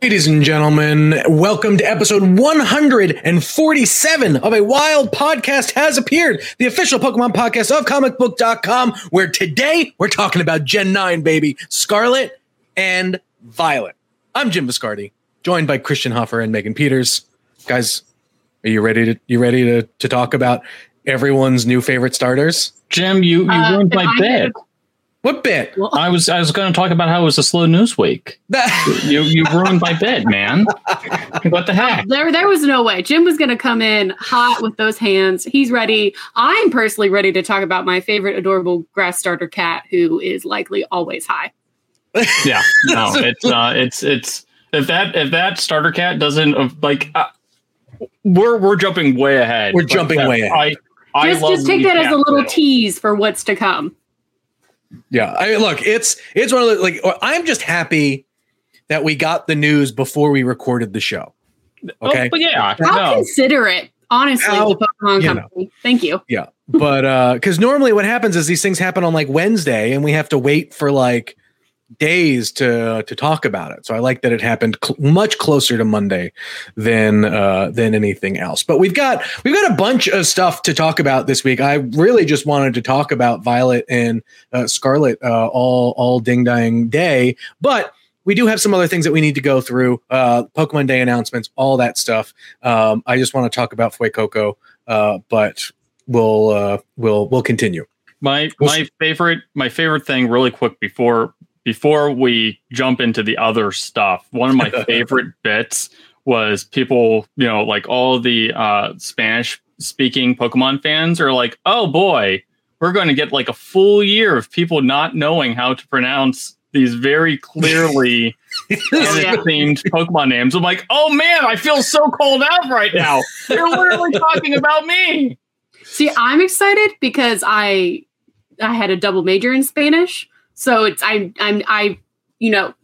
Ladies and gentlemen, welcome to episode 147 of A Wild Podcast Has Appeared, the official Pokemon podcast of comicbook.com, where today we're talking about Gen 9, baby, Scarlet and Violet. I'm Jim Viscardi, joined by Christian Hoffer and Megan Peters. Guys, are you ready to you ready to, to talk about everyone's new favorite starters? Jim, you, you Uh, ruined my I bit. had- What bit? Well, I was I was going to talk about how it was a slow news week. You you ruined my bit, man. What the heck? there, there was no way. Jim was going to come in hot with those hands. He's ready. I'm personally ready to talk about my favorite adorable grass starter cat, who is likely always high. Yeah, no, it's uh, it's it's if that if that starter cat doesn't uh, like, uh, we're we're jumping way ahead. We're jumping yeah, way ahead. I I Just, just take that as a little tease for what's to come. Yeah, I mean, look, it's it's one of the like I'm just happy that we got the news before we recorded the show. Oh, Okay. but yeah, I'll no. considerate, honestly, How- the Pokemon you know. Company. Thank you. Yeah, but uh, because normally what happens is these things happen on like Wednesday, and we have to wait for like days to to talk about it. So I like that it happened cl- much closer to Monday than uh, than anything else. But we've got we've got a bunch of stuff to talk about this week. I really just wanted to talk about Violet and uh, Scarlet uh, all all ding dang day, but. We do have some other things that we need to go through. Uh, Pokemon Day announcements, all that stuff. Um, I just want to talk about Fuecoco, uh, but we'll uh, we'll we'll continue. My my favorite my favorite thing really quick before before we jump into the other stuff. One of my favorite bits was people, you know, like all the uh Spanish speaking Pokemon fans are like, "Oh boy, we're going to get like a full year of people not knowing how to pronounce these very clearly themed Pokemon names." I'm like, "Oh man, I feel so called out right now. They're literally talking about me." See, I'm excited because I I had a double major in Spanish, so it's I I'm I you know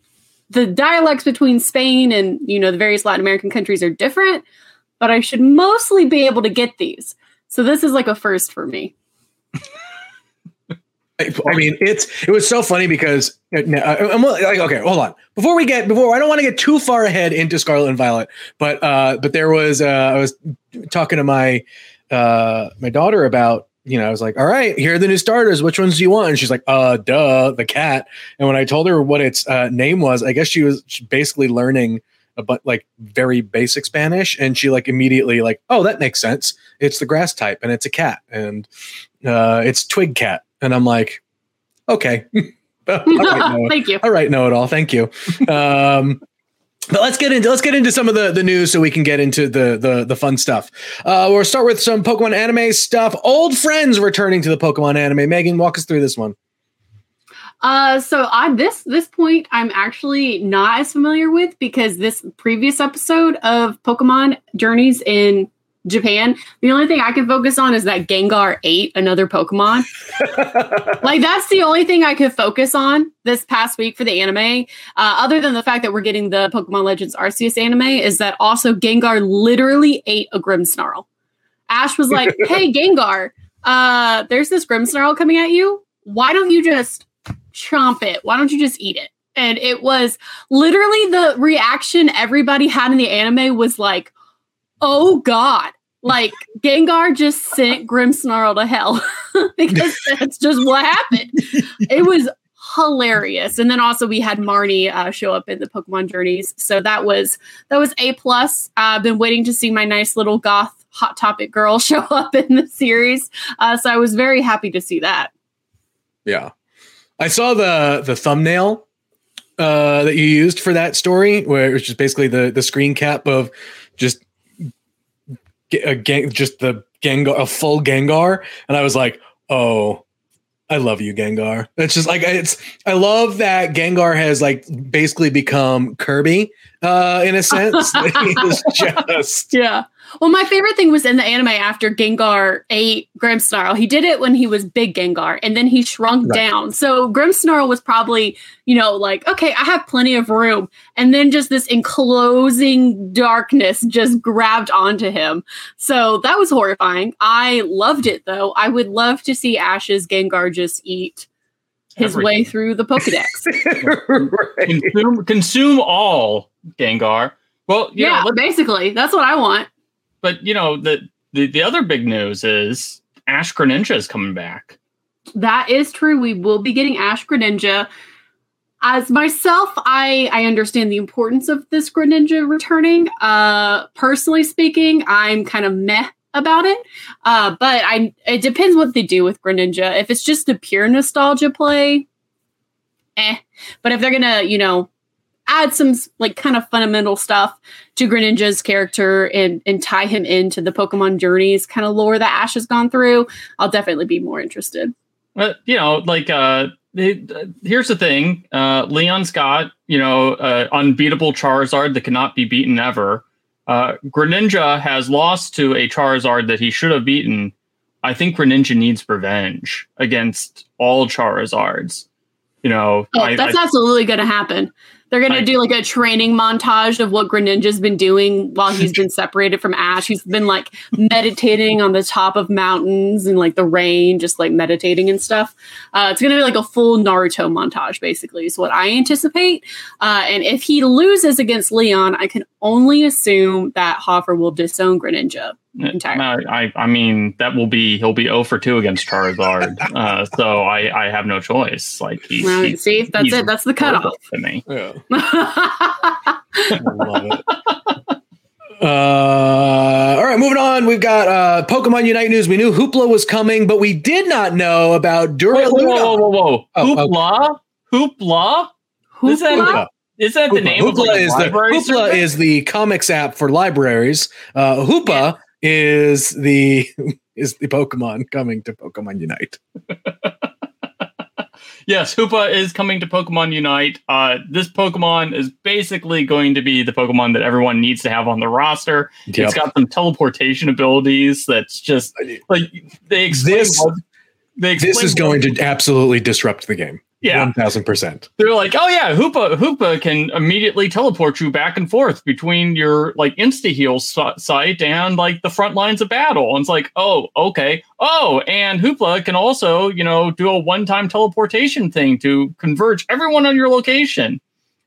the dialects between Spain and you know the various Latin American countries are different, but I should mostly be able to get these. So this is like a first for me. I mean, it's it was so funny because uh, I'm like, okay, hold on. Before we get before I don't want to get too far ahead into Scarlet and Violet, but uh, but there was uh, I was talking to my uh, my daughter about you know I was like, all right, here are the new starters. Which ones do you want? And she's like, uh, duh, the cat. And when I told her what its uh, name was, I guess she was basically learning but like very basic Spanish, and she like immediately like, oh, that makes sense. It's the grass type, and it's a cat, and uh, it's twig cat, and I'm like, okay, all right. Thank you. all right, know it all. Thank you. Um, but let's get into let's get into some of the the news so we can get into the the the fun stuff. Uh, we'll start with some Pokemon anime stuff. Old friends returning to the Pokemon anime. Megan, walk us through this one. Uh, so on this this point, I'm actually not as familiar with because this previous episode of Pokemon Journeys in Japan, the only thing I can focus on is that Gengar ate another Pokemon. like that's the only thing I could focus on this past week for the anime. Uh, other than the fact that we're getting the Pokemon Legends Arceus anime, is that also Gengar literally ate a Grimmsnarl. Ash was like, "Hey Gengar, uh, there's this Grimmsnarl coming at you. Why don't you just chomp it? Why don't you just eat it?" And it was literally the reaction everybody had in the anime was like, "Oh God." Like Gengar just sent Grimmsnarl to hell because that's just what happened. It was hilarious, and then also we had Marnie uh, show up in the Pokemon Journeys, so that was that was a plus. I've been waiting to see my nice little goth hot topic girl show up in the series, uh, so I was very happy to see that. Yeah, I saw the the thumbnail uh, that you used for that story, where it was just basically the the screen cap of just a gang, just the Gengar, a full Gengar, and I was like, oh, I love you, Gengar. It's just like it's. I love that Gengar has like basically become Kirby uh, in a sense. just Yeah. Well, my favorite thing was in the anime after Gengar ate Grimmsnarl. He did it when he was big Gengar, and then he shrunk Right. down. So Grimmsnarl was probably, you know, like, okay, I have plenty of room. And then just this enclosing darkness just grabbed onto him. So that was horrifying. I loved it, though. I would love to see Ash's Gengar just eat his Everything. way through the Pokedex. right. consume consume all Gengar. Well, you yeah, basically, that's what I want. But you know the, the the other big news is Ash Greninja is coming back. That is true. We will be getting Ash Greninja. As myself, I I understand the importance of this Greninja returning. Uh, personally speaking, I'm kind of meh about it. Uh, but I it depends what they do with Greninja. If it's just a pure nostalgia play, eh. But if they're gonna, you know, add some like kind of fundamental stuff to Greninja's character and and tie him into the Pokemon journeys kind of lore that Ash has gone through, I'll definitely be more interested. But you know, like uh, it, uh, here's the thing: uh, Leon's got, you know, uh, unbeatable Charizard that cannot be beaten ever. Uh, Greninja has lost to a Charizard that he should have beaten. I think Greninja needs revenge against all Charizards. You know, Oh, I, that's I- absolutely going to happen. They're I- to do like a training montage of what Greninja's been doing while he's been separated from Ash. He's been like meditating on the top of mountains and like the rain, just like meditating and stuff. Uh, it's going to be like a full Naruto montage, basically, is what I anticipate. Uh, and if he loses against Leon, I can only assume that Hoffer will disown Greninja. Entirely. I, I, I mean, that will be he'll be 0 for 2 against Charizard. uh, so I, I have no choice. Like he, Well, he- see, that's he's it. That's the cutoff. horrible to me. Yeah. I love it. Uh, all right, moving on. We've got uh, Pokemon Unite news. We knew Hoopla was coming, but we did not know about Whoa, Dura whoa, whoa, whoa, whoa! Oh, okay. Hoopla, hoopla. Is that Hoopla? is that the Hoopla, name of Hoopla like, is the Hoopla service? is the comics app for libraries. Uh, Hoopa is the is the Pokemon coming to Pokemon Unite. yes, Hoopa is coming to Pokemon Unite. Uh, this Pokemon is basically going to be the Pokemon that everyone needs to have on the roster. It's got some teleportation abilities. That's just like they explain. This- what- they This explain is going to absolutely disrupt the game. Yeah. one thousand percent. they're like, oh yeah, Hoopa Hoopa can immediately teleport you back and forth between your like insta heal site and like the front lines of battle. And it's like, oh, okay. Oh, and Hoopla can also, you know, do a one time teleportation thing to converge everyone on your location.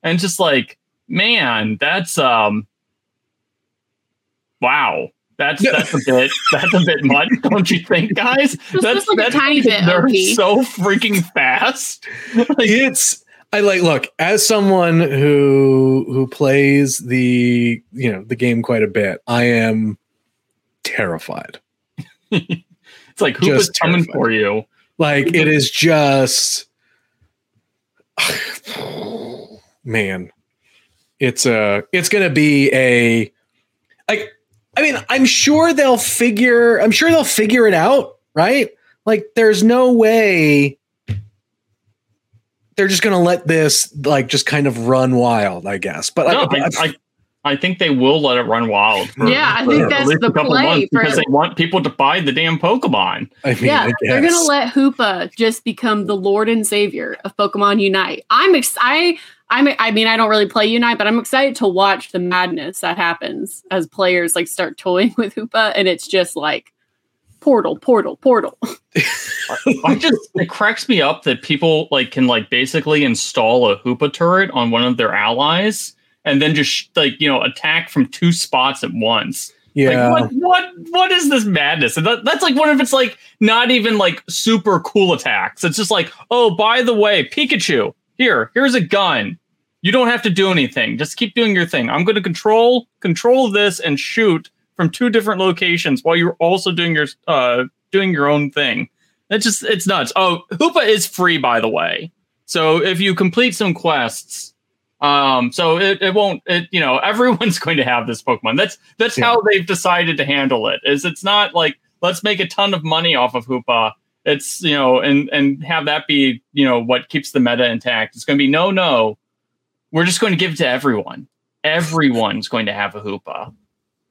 And just like, man, that's um, wow. That's Yeah. that's a bit that's a bit much, don't you think, guys? Just- that's just like a tiny bit They're OP. so freaking fast. Like, It's I like look as someone who who plays the you know the game quite a bit. I am terrified. it's like who's coming for you? Like it is just man. It's a it's gonna be a like I mean, I'm sure they'll figure I'm sure they'll figure it out, right? Like there's no way they're just gonna let this like just kind of run wild, I guess. But No, I, I, I, I think they will let it run wild. for- Yeah, I think at that's the a play for- because they want people to buy the damn Pokemon. I mean, yeah, I they're gonna let Hoopa just become the Lord and Savior of Pokemon Unite. I'm ex- I I'm I mean I don't really play Unite, but I'm excited to watch the madness that happens as players like start toying with Hoopa, and it's just like portal, portal, portal. I just it cracks me up that people like can like basically install a Hoopa turret on one of their allies and then just like you know attack from two spots at once. yeah. Like what what what is this madness? And that, that's like one of its like not even like super cool attacks. It's just like, oh, by the way, Pikachu, here, here's a gun. You don't have to do anything. Just keep doing your thing. I'm going to control control this and shoot from two different locations while you're also doing your uh doing your own thing. It's just it's nuts. Oh, Hoopa is free by the way. So if you complete some quests, um, so it, it won't it you know everyone's going to have this Pokemon. That's that's Yeah. how they've decided to handle it. Is it's not like let's make a ton of money off of Hoopa. It's you know and and have that be you know what keeps the meta intact. It's going to be no no. We're just going to give it to everyone. Everyone's going to have a Hoopa.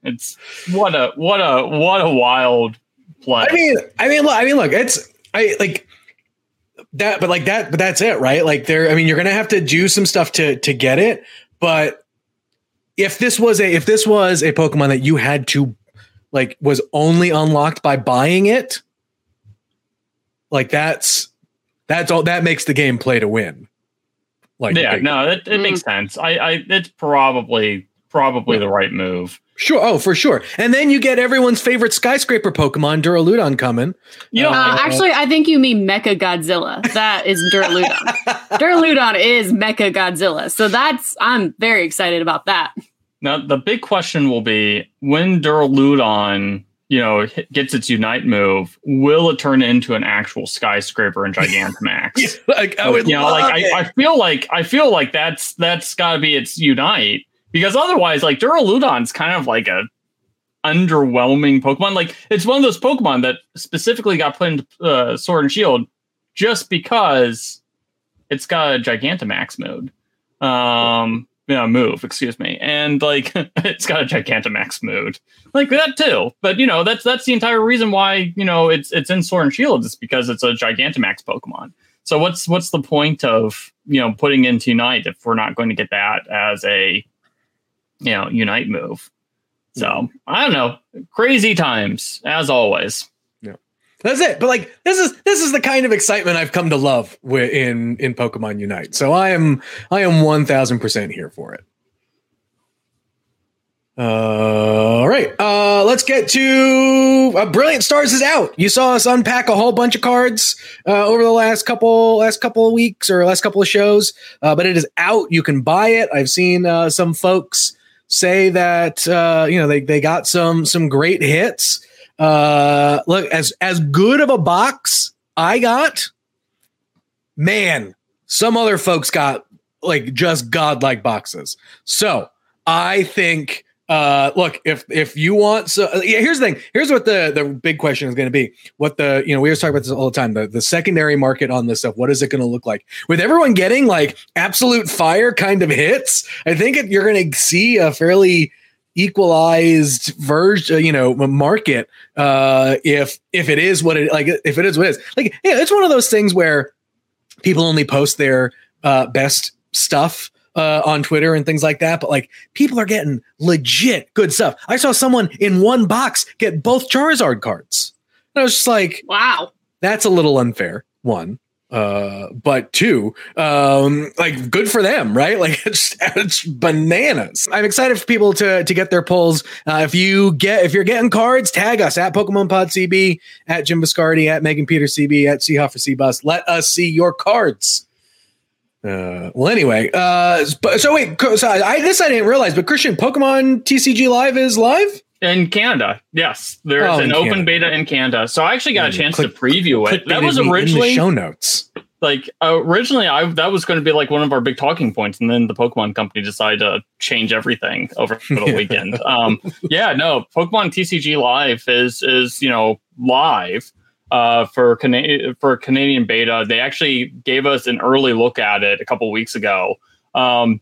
It's what a what a what a wild play. I mean, I mean, look, I mean, look, it's I like that, but like that, but that's it, right? Like there, I mean, you're gonna have to do some stuff to to get it, but if this was a if this was a Pokemon that you had to like was only unlocked by buying it, like that's That's all that makes the game play to win. Like yeah, big, no, it, it mm. makes sense. I, I it's probably probably yeah. the right move. Sure. Oh, for sure. And then you get everyone's favorite skyscraper Pokemon, Duraludon, coming. You know, uh, actually, I think you mean Mecha Godzilla. That is Duraludon. Duraludon is Mecha Godzilla. So that's, I'm very excited about that. Now, the big question will be when Duraludon, you know, gets its Unite move, will it turn into an actual skyscraper in Gigantamax? yeah, like, I would you know, like I, I feel like I feel like that's that's got to be its Unite because otherwise, like Duraludon's kind of like a underwhelming Pokemon. Like it's one of those Pokemon that specifically got put into uh, Sword and Shield just because it's got a Gigantamax mode. Um, you know, move, excuse me. And like it's got a Gigantamax mode. Like that too. But you know, that's that's the entire reason why, you know, it's it's in Sword and Shield. It's because it's a Gigantamax Pokemon. So what's what's the point of, you know, putting in Unite if we're not going to get that as a you know, unite move. So mm-hmm. I don't know. Crazy times, as always. That's it. But like this is this is the kind of excitement I've come to love in in Pokemon Unite. So I am I am one thousand percent here for it. Uh, all right. Uh, let's get to uh, Brilliant Stars is out. You saw us unpack a whole bunch of cards uh, over the last couple last couple of weeks or last couple of shows, uh, but it is out. You can buy it. I've seen uh, some folks say that uh, you know they they got some some great hits. Uh, look, as as good of a box I got, man, some other folks got like just godlike boxes. So I think uh, look, if if you want, so uh, yeah, here's the thing. Here's what the the big question is going to be. What the you know we always talk about this all the time. The the secondary market on this stuff. What is it going to look like with everyone getting like absolute fire kind of hits? I think you're going to see a fairly equalized version, you know, market. Uh, if if it is what it like, if it is what it is, like, yeah, it's one of those things where people only post their uh, best stuff uh, on Twitter and things like that. But like people are getting legit good stuff. I saw someone in one box get both Charizard cards. And I was just like, wow, that's a little unfair. One. Uh, but two, um, like good for them, right? Like it's, it's bananas. I'm excited for people to to get their pulls. Uh, if you get if you're getting cards, tag us at Pokemon Pod CB, at Jim Viscardi, at Megan Peter CB, at Seahoffer CBus. Let us see your cards. Uh, well, anyway, uh, but so wait, so I this I didn't realize, but Christian, Pokemon TCG Live is live in Canada. Yes, there's oh, an open Canada. beta in Canada. So I actually got yeah, a chance click, to preview it. That was originally show notes. Like originally, I that was going to be like one of our big talking points, and then the Pokemon Company decided to change everything over the weekend. um, yeah, no, Pokemon TCG Live is is you know live uh, for Cana- for Canadian beta. They actually gave us an early look at it a couple weeks ago. Um,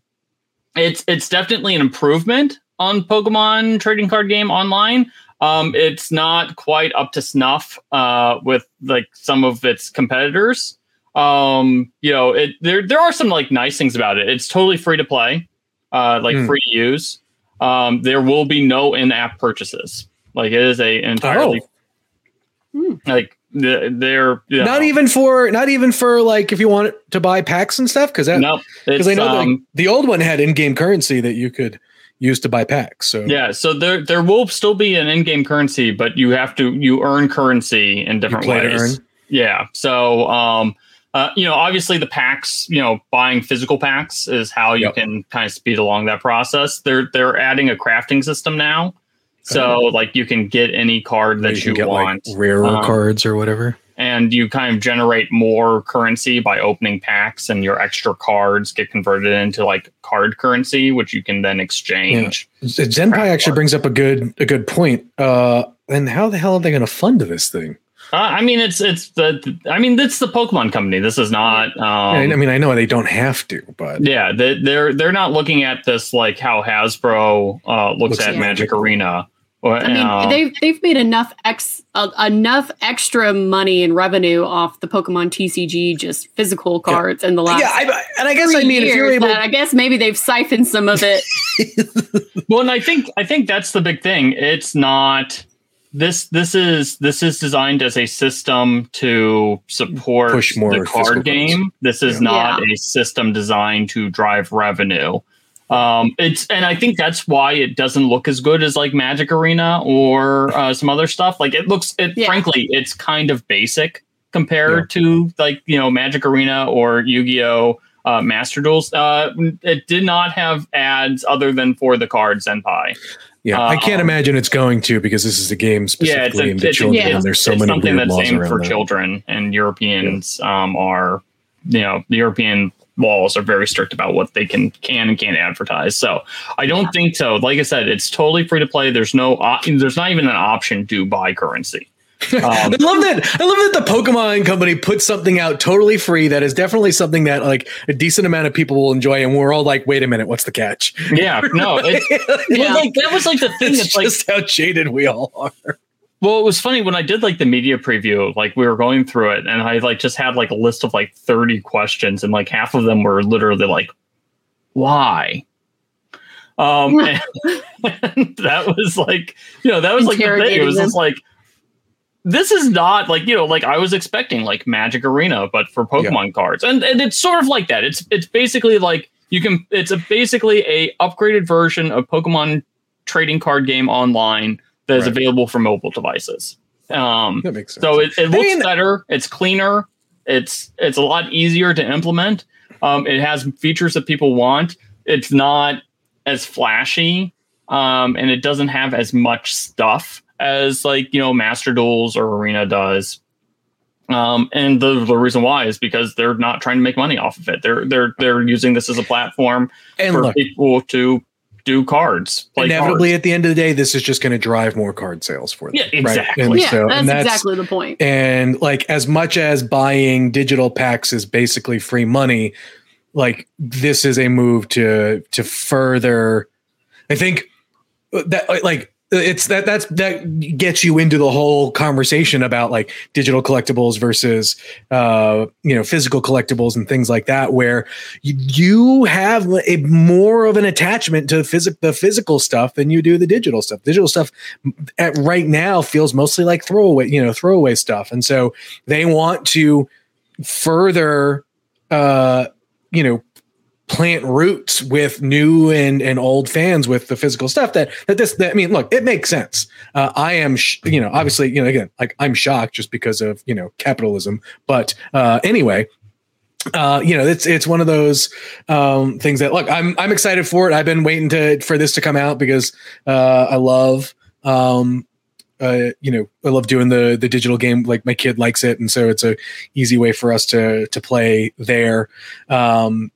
it's it's definitely an improvement on Pokemon trading card game online. Um, it's not quite up to snuff uh, with like some of its competitors. Um, you know, it there there are some like nice things about it. It's totally free to play, uh, like mm. free to use. Um, there will be no in-app purchases. Like it is a entirely oh. Hmm. Like they're you know, not even for not even for like if you want to buy packs and stuff because that no because I know um, like, the old one had in-game currency that you could use to buy packs. So yeah, so there there will still be an in-game currency, but you have to you earn currency in different ways. Yeah, so um, uh, you know, obviously the packs, you know, buying physical packs is how you yep. can kind of speed along that process. They're they're adding a crafting system now so like you can get any card that you, you get, want, like, rarer um, cards or whatever, and you kind of generate more currency by opening packs, and your extra cards get converted into like card currency, which you can then exchange. Yeah. Zenpai actually brings up a good a good point. Uh, and how the hell are they going to fund this thing? Uh, I mean, it's it's the I mean, it's the Pokemon Company. This is not. Um, I mean, I know they don't have to, but yeah, they, they're they're not looking at this like how Hasbro uh, looks, looks at Magic Arena I mean, uh, they've they've made enough ex uh, enough extra money and revenue off the Pokemon TCG just physical cards yeah. in the last. Yeah, I, and I guess I mean if you're able, I guess maybe they've siphoned some of it. well, and I think I think that's the big thing. It's not this this is this is designed as a system to support Push more the physical card cards. game. This is Yeah. not a system designed to drive revenue. Um, it's and I think that's why it doesn't look as good as like Magic Arena or uh, some other stuff. Like it looks, it Yeah. frankly, it's kind of basic compared to like you know Magic Arena or Yu Gi Oh. Uh, Master Duels. Uh, it did not have ads other than for the cards and pie. Yeah, I can't Um, imagine it's going to because this is a game Yeah, it's specifically a, aimed at a- children, yeah. and there's so it's many something weird that's laws aimed for that. children, and Europeans um, are, you know, the European laws are very strict about what they can can and can't advertise. So I don't think so. Like I said, it's totally free to play. There's no, there's not even an option to buy currency. Um, I love that. I love that the Pokemon company put something out totally free that is definitely something that like a decent amount of people will enjoy, and we're all like, "Wait a minute, what's the catch?" yeah, no, Yeah. well, like that was like the thing. it's like just how jaded we all are. Well, it was funny when I did like the media preview, like we were going through it and I like just had like a list of like 30 questions and like half of them were literally like, why? Um, and, that was like, you know, that was like the thing. It was just like, this is not like, you know, like I was expecting like Magic Arena, but for Pokemon cards. And, and it's sort of like that. It's, it's basically like you can, it's a basically a upgraded version of Pokemon trading card game online that is Right. available for mobile devices. Um, That makes sense. so it, it looks mean- better. It's cleaner. It's it's a lot easier to implement. Um, it has features that people want. It's not as flashy, um, and it doesn't have as much stuff as like you know Master Duels or Arena does. Um, and the, the reason why is because they're not trying to make money off of it. They're they're they're using this as a platform and for look, people to do cards. Play inevitably, cards. at the end of the day, this is just going to drive more card sales for them. Yeah, right? exactly. And yeah, so- that's, and exactly the point. And like as much as buying digital packs is basically free money, like this is a move to to further I think uh, that uh, like it's that that's that gets you into the whole conversation about like digital collectibles versus uh you know physical collectibles and things like that where you, you have a more of an attachment to physic the physical stuff than you do the digital stuff. Digital stuff at right now feels mostly like throwaway you know throwaway stuff. And so they want to further uh you know plant roots with new and and old fans with the physical stuff that that this that, i mean look it makes sense uh, i am sh- you know obviously you know again like i'm shocked just because of you know capitalism but uh anyway uh, you know, it's it's one of those um, things that look. I'm I'm excited for it. I've been waiting to for this to come out because uh, I love um, uh, you know I love doing the the digital game. Like my kid likes it, and so it's a easy way for us to to play there. Um,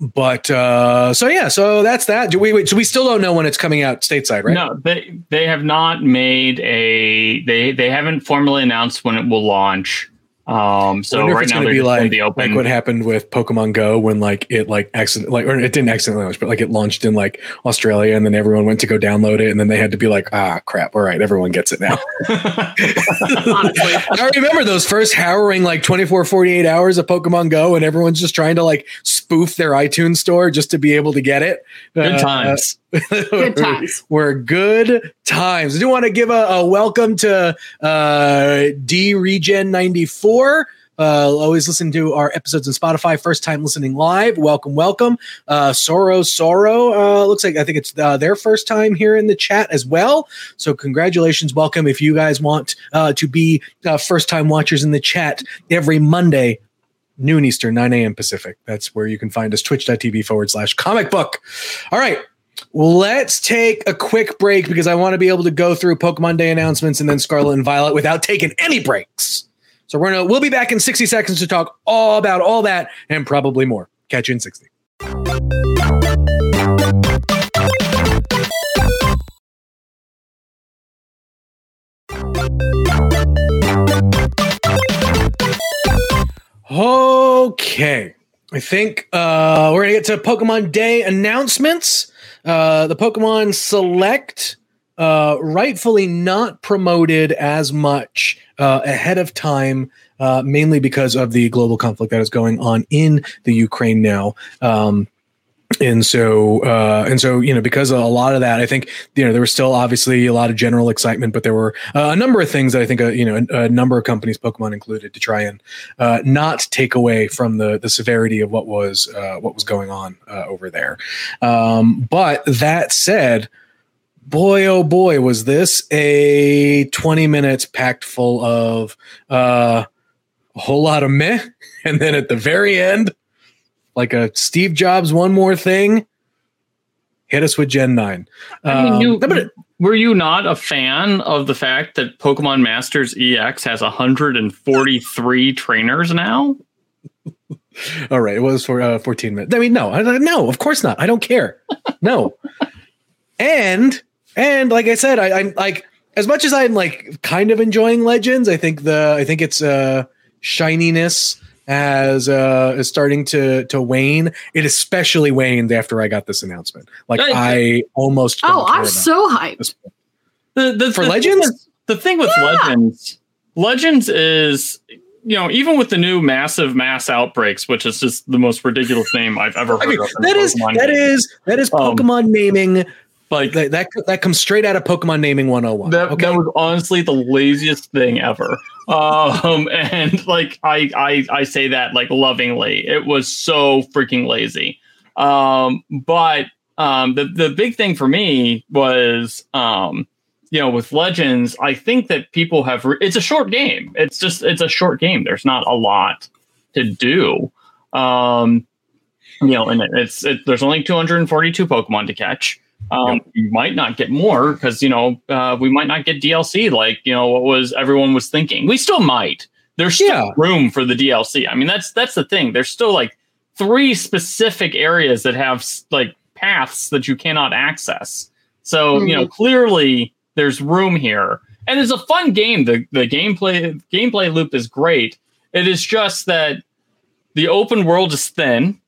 but uh, so yeah, so that's that. Do we wait? So we still don't know when it's coming out stateside, right? No, they they have not made a they they haven't formally announced when it will launch. Um, so wonder if right it's now gonna be like the open. like what happened with Pokemon Go when like it like accident like or it didn't accidentally launch, but like it launched in like Australia and then everyone went to go download it and then they had to be like ah crap all right everyone gets it now. Honestly. I remember those first harrowing like 24 48 hours of Pokemon Go and everyone's just trying to like spoof their iTunes store just to be able to get it. Good Uh, times. Good times. were good times. I do want to give a, a welcome to uh, D Regen 94. Uh, always listen to our episodes on Spotify. First time listening live. Welcome, welcome. Uh, Sorrow, Sorrow. Uh, looks like I think it's uh, their first time here in the chat as well. So congratulations, welcome. If you guys want uh, to be uh, first time watchers in the chat every Monday, noon Eastern, 9 a.m. Pacific. That's where you can find us, twitch.tv forward slash comic book. All right. Let's take a quick break because I want to be able to go through Pokemon Day announcements and then Scarlet and Violet without taking any breaks. So we're gonna we'll be back in 60 seconds to talk all about all that and probably more. Catch you in 60. Okay. I think uh, we're gonna get to Pokemon Day announcements. Uh, the Pokemon Select, uh, rightfully not promoted as much uh, ahead of time, uh, mainly because of the global conflict that is going on in the Ukraine now. Um, and so uh, and so you know because a lot of that i think you know there was still obviously a lot of general excitement but there were uh, a number of things that i think uh, you know a, a, number of companies pokemon included to try and uh, not take away from the the severity of what was uh, what was going on uh, over there. Um, but that said boy oh boy was this a 20 minutes packed full of a whole lot of meh. And then at the very end like a Steve Jobs one more thing, hit us with Gen 9. I mean, you, um, were you not a fan of the fact that Pokemon Masters EX has 143 trainers now? All right, it was for uh, 14 minutes. I mean, no, I, no, of course not. I don't care. No. and and like I said, I, I'm like as much as I'm like kind of enjoying Legends. I think the I think it's uh shininess as uh is starting to to wane. It especially waned after I got this announcement. Like I almost oh, I'm so hyped. The, the, for the Legends, thing with, the thing with yeah. Legends, Legends is you know, even with the new massive mass outbreaks, which is just the most ridiculous name I've ever heard I mean, of. That is, that is that is Pokemon um, naming like that, that, that comes straight out of Pokemon naming 101. That, okay? that was honestly the laziest thing ever. Um, and like I, I I say that like lovingly. It was so freaking lazy. Um, but um, the the big thing for me was um, you know, with Legends, I think that people have re- it's a short game. It's just it's a short game. There's not a lot to do. Um, you know, and it's it, there's only 242 Pokemon to catch. Um, yep. You might not get more because you know uh, we might not get DLC like you know what was everyone was thinking. We still might. There's still yeah. room for the DLC. I mean that's that's the thing. There's still like three specific areas that have like paths that you cannot access. So mm-hmm. you know mm-hmm. clearly there's room here, and it's a fun game. the The gameplay gameplay loop is great. It is just that the open world is thin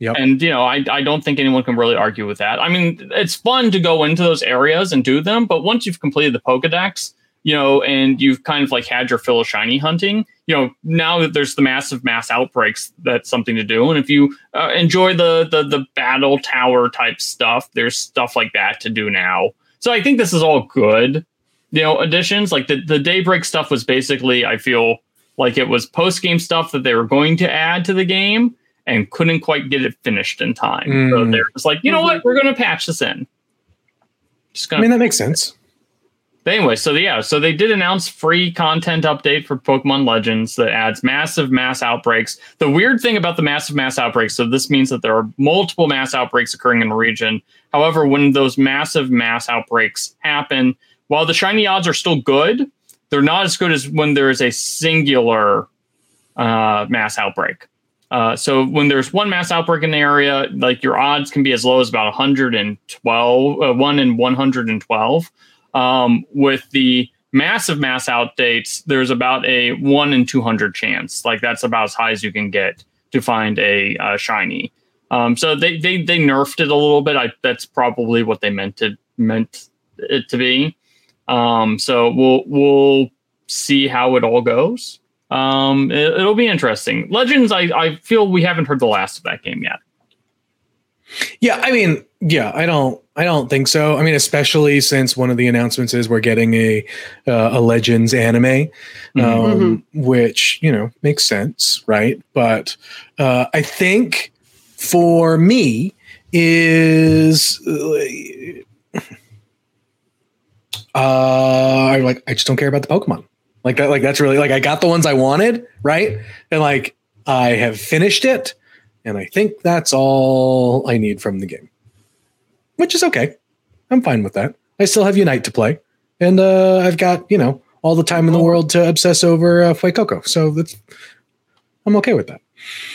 Yep. And you know, I I don't think anyone can really argue with that. I mean, it's fun to go into those areas and do them, but once you've completed the Pokedex, you know, and you've kind of like had your fill of shiny hunting, you know, now that there's the massive mass outbreaks, that's something to do. And if you uh, enjoy the the the battle tower type stuff, there's stuff like that to do now. So I think this is all good, you know, additions. Like the the daybreak stuff was basically, I feel like it was post game stuff that they were going to add to the game and couldn't quite get it finished in time. Mm. So they're just like, you know what, we're going to patch this in. Just gonna. I mean, that makes sense. But anyway, so yeah, so they did announce free content update for Pokemon Legends that adds massive mass outbreaks. The weird thing about the massive mass outbreaks, so this means that there are multiple mass outbreaks occurring in the region. However, when those massive mass outbreaks happen, while the shiny odds are still good, they're not as good as when there is a singular uh, mass outbreak. Uh, so when there's one mass outbreak in the area, like your odds can be as low as about 112, uh, one in 112. Um, with the massive mass outdates, there's about a one in 200 chance. Like that's about as high as you can get to find a uh, shiny. Um, so they, they they nerfed it a little bit. I, that's probably what they meant it meant it to be. Um, so we'll we'll see how it all goes. Um, it, will be interesting. Legends, I, I feel we haven't heard the last of that game yet. Yeah, I mean, yeah, I don't, I don't think so. I mean, especially since one of the announcements is we're getting a uh, a Legends anime, mm-hmm. Um, mm-hmm. which you know makes sense, right? But uh, I think for me is uh, I like I just don't care about the Pokemon. Like that, like that's really like I got the ones I wanted, right? And like I have finished it, and I think that's all I need from the game. Which is okay. I'm fine with that. I still have Unite to play. And uh I've got, you know, all the time in the world to obsess over uh, Fuecoco. So that's I'm okay with that.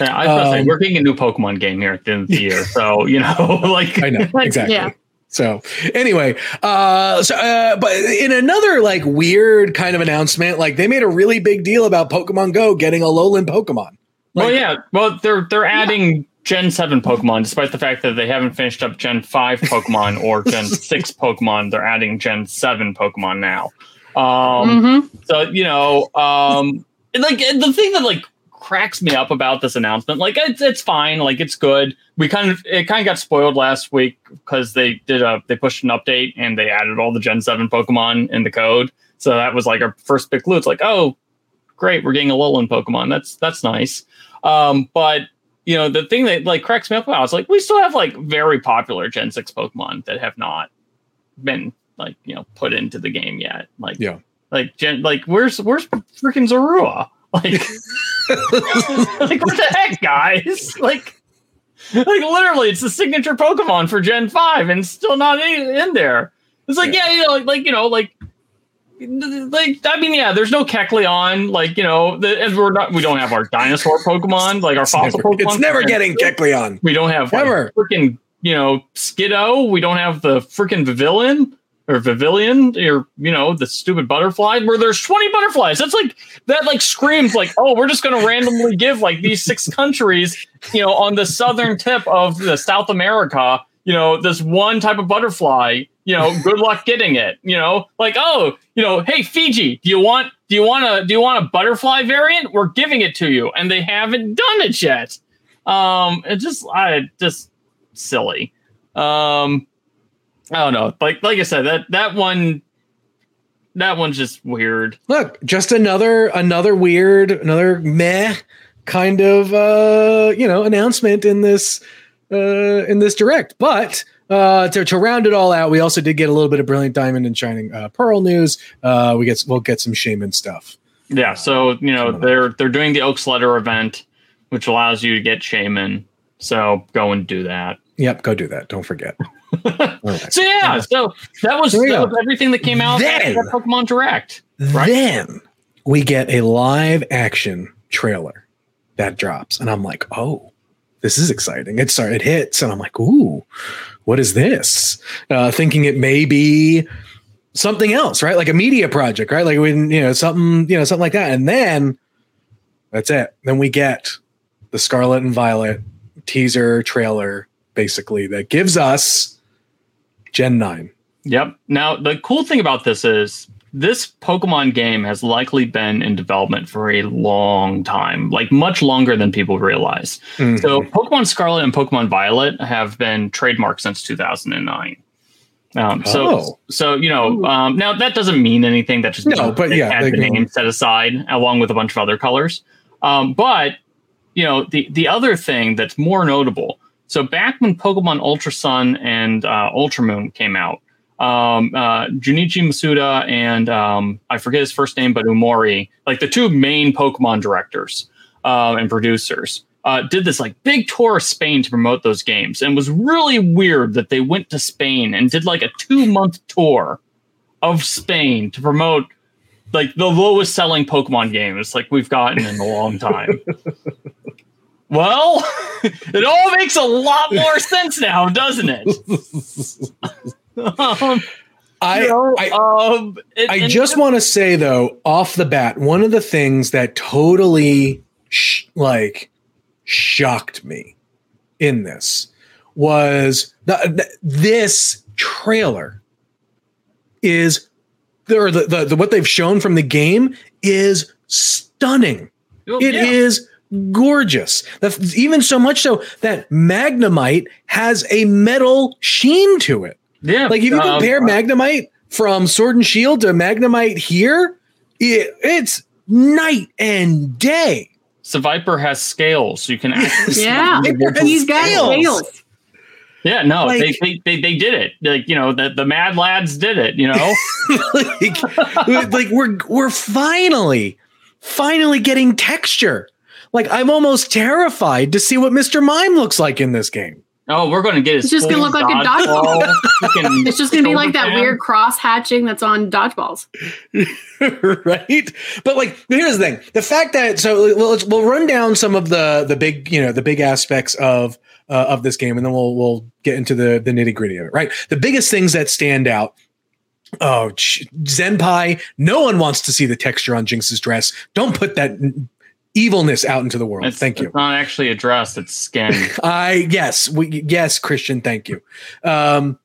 Yeah, I was um, say, we're getting a new Pokemon game here at the end of the year. So, you know, like I know, exactly. Yeah. So anyway, uh, so uh, but in another like weird kind of announcement, like they made a really big deal about Pokemon Go getting a Alolan Pokemon. Like, well, yeah, well they're they're adding yeah. Gen seven Pokemon, despite the fact that they haven't finished up Gen five Pokemon or Gen six Pokemon. They're adding Gen seven Pokemon now. Um, mm-hmm. So you know, um, like the thing that like cracks me up about this announcement. Like it's it's fine, like it's good. We kind of it kind of got spoiled last week because they did a they pushed an update and they added all the Gen Seven Pokemon in the code. So that was like our first big clue. It's like, oh, great, we're getting a Alolan Pokemon. That's that's nice. Um, but you know, the thing that like cracks me up about is like we still have like very popular Gen Six Pokemon that have not been like you know put into the game yet. Like Yeah. like Gen like where's where's freaking Zorua? Like like what the heck, guys? Like like literally, it's the signature Pokemon for Gen Five, and still not in, in there. It's like yeah, you know, like, like you know, like like I mean, yeah, there's no Kecleon, like you know, the, and we're not, we don't have our dinosaur Pokemon, like our fossil never, Pokemon. it's never getting Kecleon. We don't have like, freaking you know Skiddo. We don't have the freaking Vivillon or Vivillon or you know the stupid butterfly. Where there's 20 butterflies. That's like that like screams like oh we're just gonna randomly give like these six countries you know on the southern tip of the South America you know this one type of butterfly. You know, good luck getting it. You know, like oh, you know, hey Fiji, do you want do you want a do you want a butterfly variant? We're giving it to you, and they haven't done it yet. Um, it just I just silly. Um, I don't know. Like like I said, that that one that one's just weird. Look, just another another weird, another meh kind of uh, you know announcement in this uh, in this direct. But uh, to, to round it all out, we also did get a little bit of brilliant diamond and shining uh, pearl news. Uh, we get we'll get some Shaymin stuff. Yeah, so you know they're they're doing the Oaks Letter event, which allows you to get Shaymin. So go and do that. Yep, go do that. Don't forget. So yeah, so that was, that was everything that came out Then- at Pokemon Direct. Right. Then we get a live action trailer that drops, and I'm like, oh, this is exciting. It sorry, it hits, and I'm like, ooh, what is this? Uh, thinking it may be something else, right? Like a media project, right? Like when you know something, you know, something like that, and then that's it. Then we get the Scarlet and Violet teaser trailer, basically that gives us Gen Nine. Yep. Now the cool thing about this is this Pokemon game has likely been in development for a long time, like much longer than people realize. Mhm. So Pokemon Scarlet and Pokemon Violet have been trademarked since 2009. Um, so, Oh. so you know, um, now that doesn't mean anything. That just No, but yeah, had they the can- name set aside along with a bunch of other colors. Um, but you know, the the other thing that's more notable. So back when Pokemon Ultra Sun and uh, Ultra Moon came out, um, uh, Junichi Masuda and um, I forget his first name, but Ohmori, like the two main Pokemon directors uh, and producers, uh, did this like big tour of Spain to promote those games, and it was really weird that they went to Spain and did like a two month tour of Spain to promote like the lowest selling Pokemon games like we've gotten in a long time. well, it all makes a lot more sense now, doesn't it? um, I, you know, I um, it- I just want to say though, off the bat, one of the things that totally sh- like shocked me in this was the, the, this trailer is or the, the, the what they've shown from the game is stunning. Oh, It is yeah. Gorgeous. The- even so much so that Magnemite has a metal sheen to it. yeah. Like if you um, compare Magnemite from Sword and Shield to Magnemite here, it, it's night and day. So Viper has scales, so you can actually Yeah, Viper has he's got scales. scales. Yeah, no, Like- they, they they they did it. Like you know, the the Mad Lads did it. You know, like, like we're we're finally, finally getting texture. Like I'm almost terrified to see what Mr. Mime looks like in this game. oh, we're going to get his. It's just gonna look like a dodgeball It's just gonna be like that shoulder weird cross hatching that's on dodgeballs. right? But like, here's the thing: the fact that so we'll, let's, we'll run down some of the the big you know the big aspects of uh, of this game, and then we'll we'll get into the the nitty gritty of it. Right? The biggest things that stand out. Oh, ch- Zenpai! No one wants to see the texture on Jynx's dress. Don't put that n- evilness out into the world. It's, Thank you. It's not actually a dress; it's skin. I yes, we, yes, Christian. Thank you. Um,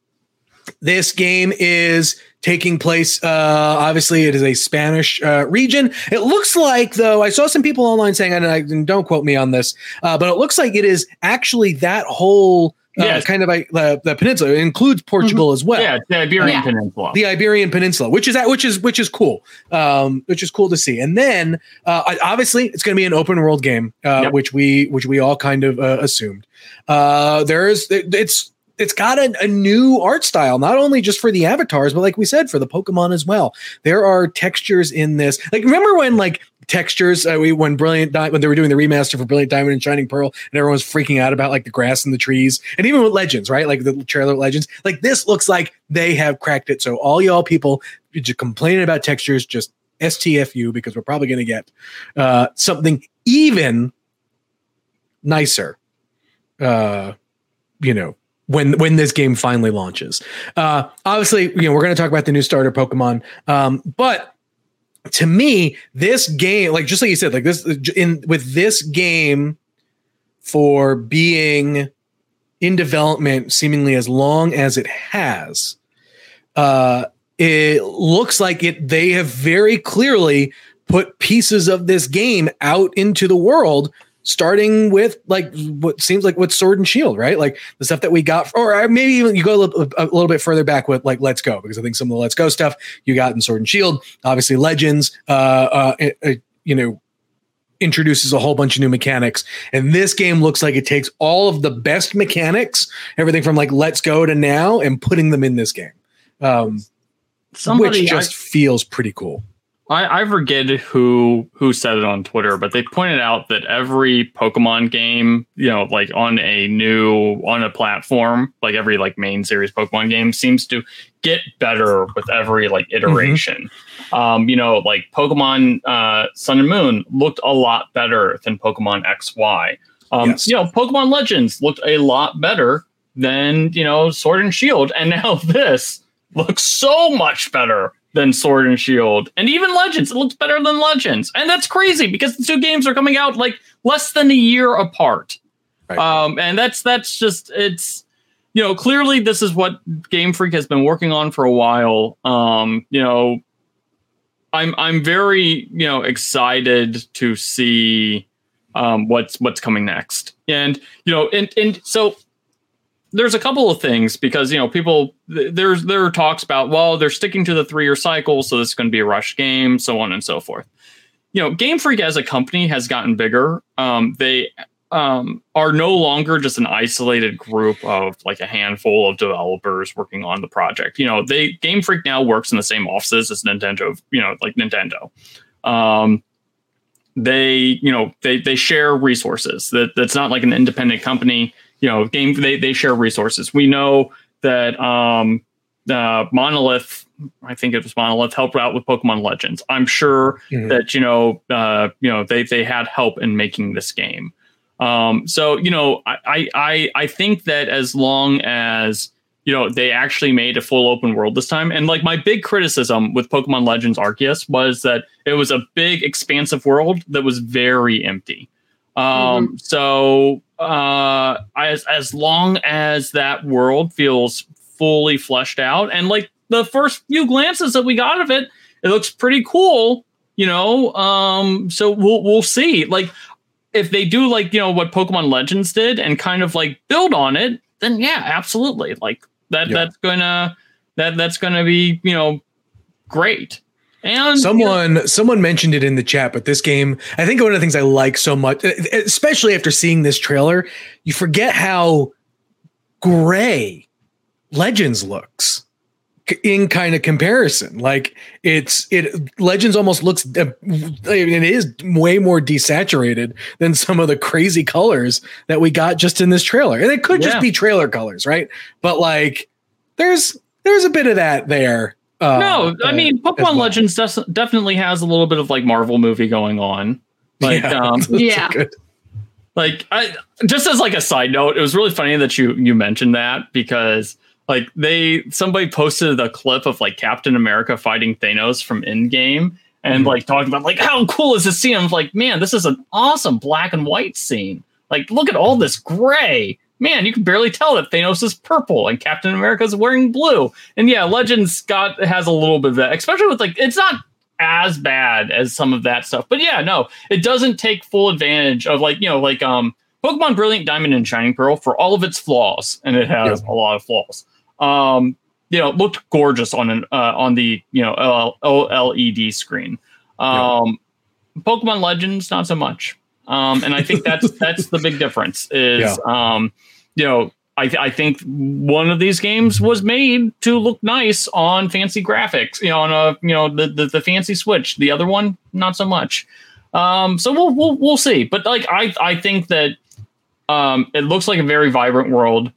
This game is taking place. Uh, obviously, it is a Spanish uh, region. It looks like, though, I saw some people online saying, and, I, and don't quote me on this, uh, but it looks like it is actually that whole. Uh, Yes. kind of like the, the peninsula it includes Portugal as well. yeah, the Iberian Yeah. Peninsula. the Iberian Peninsula, which is which is which is cool, um, which is cool to see. And then uh, obviously it's going to be an open world game, uh, Yep. which we which we all kind of uh, assumed. Uh, there's it- it's it's got a, a new art style, not only just for the avatars, but like we said, for the Pokemon as well. There are textures in this. Like remember when like textures. Uh, we when brilliant Di- when they were doing the remaster for brilliant diamond and shining pearl and everyone was freaking out about like the grass and the trees and even with legends right? Like the trailer legends. Like this looks like they have cracked it. So all y'all people just complaining about textures just stfu because we're probably going to get uh something even nicer uh you know when when this game finally launches. Uh obviously you know we're going to talk about the new starter pokemon um but to me, this game, like just like you said, like this in with this game for being in development seemingly as long as it has, uh, it looks like it they have very clearly put pieces of this game out into the world starting with like what seems like with sword and shield right? Like the stuff that we got or maybe even you go a little, a little bit further back with like let's go because i think some of the let's go stuff you got in sword and shield obviously legends uh, uh, uh you know introduces a whole bunch of new mechanics. And this game looks like it takes all of the best mechanics everything from like let's go to now and putting them in this game. Um Somebody, which just feels pretty cool I, I forget who who said it on Twitter, but they pointed out that every Pokemon game, you know, like on a new on a platform, like every like main series Pokemon game, seems to get better with every like iteration. Um, you know, like Pokemon uh, Sun and Moon looked a lot better than Pokemon X Y. Um, Yes. You know, Pokemon Legends looked a lot better than you know Sword and Shield, and now this looks so much better than Sword and Shield, and even Legends. It looks better than Legends, and that's crazy because the two games are coming out like less than a year apart. Right. Um, and that's that's just it's you know clearly this is what Game Freak has been working on for a while. Um, you know, I'm I'm very you know excited to see um, what's what's coming next, and you know, and and so there's a couple of things because you know people there's there are talks about well they're sticking to the three year cycle so this is going to be a rush game so on and so forth. You know game freak as a company has gotten bigger. Um, they um, are no longer just an isolated group of like a handful of developers working on the project. You know they game freak now works in the same offices as nintendo you know like nintendo. Um, they you know they they share resources. That that's not like an independent company you know game they they share resources. We know that um uh monolith i think it was monolith helped out with pokemon legends. I'm sure Mhm. that you know uh you know they they had help in making this game. Um so you know i i i, I think that as long as you know they actually made a full open world this time and like my big criticism with pokemon legends arceus was that it was a big expansive world that was very empty. Um so uh as as long as that world feels fully fleshed out. And like the first few glances that we got of it it looks pretty cool you know? Um so we'll we'll see. Like if they do like you know what pokemon legends did and kind of like build on it then yeah absolutely. Like that Yeah. that's gonna that that's gonna be you know great and you know, Someone someone mentioned it in the chat, but this game, I think one of the things I like so much, especially after seeing this trailer, you forget how gray Legends looks in kind of comparison. Like it's it Legends almost looks uh, it is way more desaturated than some of the crazy colors that we got just in this trailer. And it could just be trailer colors, right? But like there's there's a bit of that there. Uh, no, I uh, mean Pokemon well. Legends des- definitely has a little bit of like Marvel movie going on. Like, Yeah. um, Yeah. good- like I just as like a side note, it was really funny that you you mentioned that because like they somebody posted a clip of like Captain America fighting Thanos from Endgame and Mhm. like talking about like how cool is this scene? I'm like, man, this is an awesome black and white scene. Like, look at all this gray. Man, you can barely tell that Thanos is purple and Captain America is wearing blue. And yeah, Legends got has a little bit of that, especially with like it's not as bad as some of that stuff. But yeah, no, it doesn't take full advantage of like, you know, like um Pokemon Brilliant Diamond and Shining Pearl for all of its flaws, and it has a lot of flaws. Um, you know, looked gorgeous on an uh, on the you know OLED screen. Um, Pokemon Legends, not so much. Um, and I think that's that's the big difference. Is yeah. um, you know, I, th- I think one of these games was made to look nice on fancy graphics, you know, on a you know the, the, the fancy Switch. The other one, not so much. Um, so we'll we'll we'll see. But like I I think that um, it looks like a very vibrant world.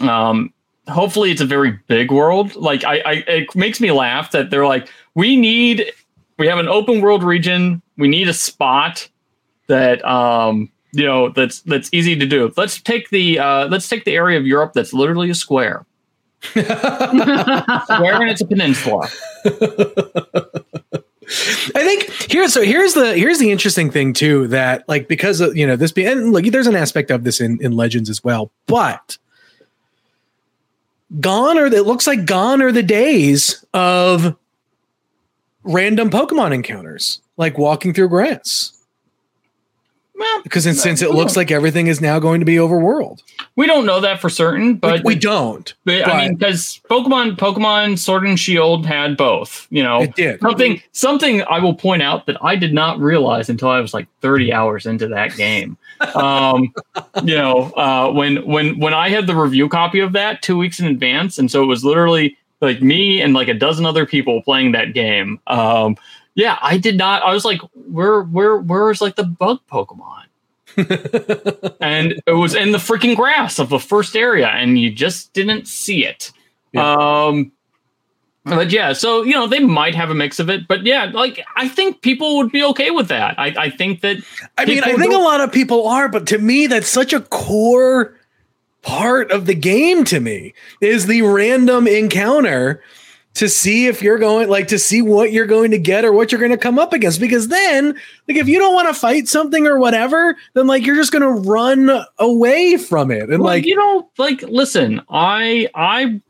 Um, hopefully, it's a very big world. Like I, I it makes me laugh that they're like, we need we have an open world region. We need a spot that um you know that's that's easy to do. Let's take the uh, let's take the area of Europe that's literally a square. square and it's a peninsula. I think here's so here's the here's the interesting thing too that like because of you know this being and look there's an aspect of this in in Legends as well, but gone are it looks like gone are the days of random Pokemon encounters like walking through grass. Well, because in, since it looks like everything is now going to be overworld, we don't know that for certain, but we, we don't. But, but, I mean, because Pokemon, Pokemon Sword and Shield had both. You know, it did something. Something I will point out that I did not realize until I was like thirty hours into that game. um, you know, uh, when when when I had the review copy of that two weeks in advance, and so it was literally like me and like a dozen other people playing that game. Um, yeah, I did not. I was like, where, where, where's like the bug Pokemon? and it was in the freaking grass of the first area, and you just didn't see it. Yeah. Um, but yeah, so you know they might have a mix of it, but yeah, like I think people would be okay with that. I, I think that. I mean, I think a lot of people are, but to me, that's such a core part of the game. To me, is the random encounter to see if you're going like to see what you're going to get or what you're going to come up against because then like if you don't want to fight something or whatever then like you're just going to run away from it and well, like you know like listen i i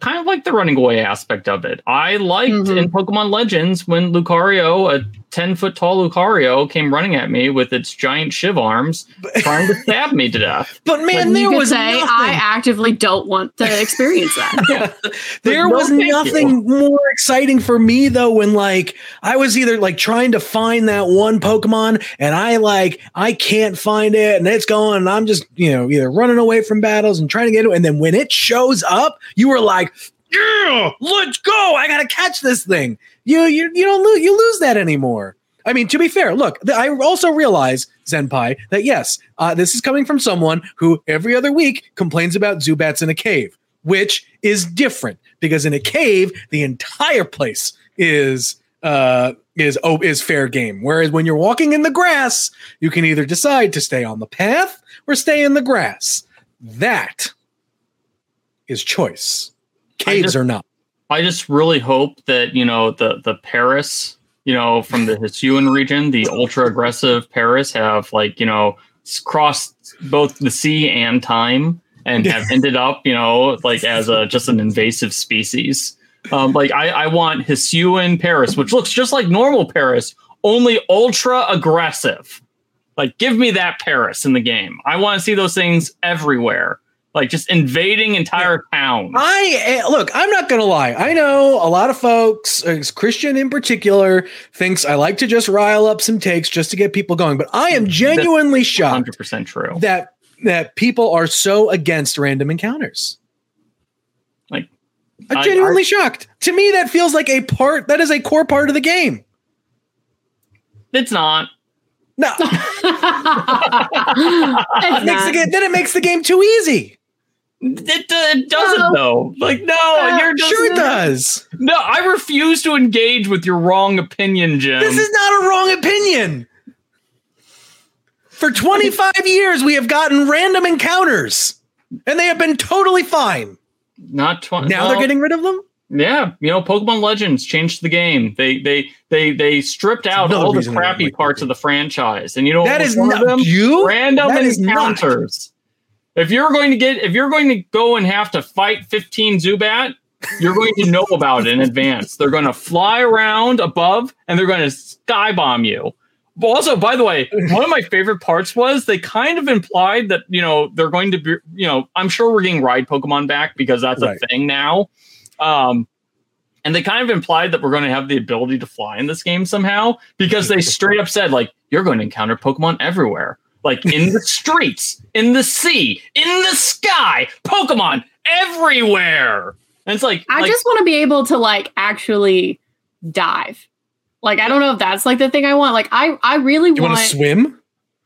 kind of like the running away aspect of it. I liked mm-hmm. in Pokemon Legends when Lucario, a 10 foot tall Lucario, came running at me with its giant shiv arms, trying to stab me to death. But man, but there was say nothing. I actively don't want to experience that. yeah. There no, was nothing you. more exciting for me though when like I was either like trying to find that one Pokemon and I like I can't find it and it's going and I'm just you know either running away from battles and trying to get it and then when it shows up, you were like, yeah, let's go. I gotta catch this thing. You you you don't lose you lose that anymore. I mean, to be fair, look, I also realize, Zenpai, that yes, uh, this is coming from someone who every other week complains about Zubats in a cave, which is different because in a cave, the entire place is uh, is oh, is fair game. Whereas when you're walking in the grass, you can either decide to stay on the path or stay in the grass. That is choice. Caves just, are not. I just really hope that you know the the Paras, you know, from the Hisuian region, the ultra aggressive Paras have like you know crossed both the sea and time and have ended up you know like as a just an invasive species. Um, like I, I want Hisuian Paras, which looks just like normal Paras, only ultra aggressive. Like, give me that Paras in the game. I want to see those things everywhere like just invading entire towns. I eh, look, I'm not gonna lie. I know a lot of folks, uh, Christian in particular, thinks I like to just rile up some takes just to get people going. But I am genuinely shocked. Hundred percent true. That that people are so against random encounters. Like, I'm genuinely I, shocked. To me, that feels like a part. That is a core part of the game. It's not. No. it makes the game, then it makes the game too easy. It, uh, it doesn't no. though. Like no, uh, you're sure it does. No, I refuse to engage with your wrong opinion, Jim. This is not a wrong opinion. For 25 years, we have gotten random encounters, and they have been totally fine. Not 20. Now they're getting rid of them. Yeah, you know, Pokemon Legends changed the game. They they they they stripped out all the crappy parts of the franchise, and you know that is not you random encounters. If you're going to get if you're going to go and have to fight 15 Zubat, you're going to know about it in advance. They're going to fly around above and they're going to sky bomb you. But also, by the way, one of my favorite parts was they kind of implied that you know they're going to be you know I'm sure we're getting ride Pokemon back because that's Right. a thing now. Um, and they kind of implied that we're going to have the ability to fly in this game somehow because they straight up said like you're going to encounter Pokemon everywhere, like in the streets, in the sea, in the sky, Pokemon everywhere. And it's like I like, just want to be able to like actually dive. Like I don't know if that's like the thing I want. Like I I really want, want to swim?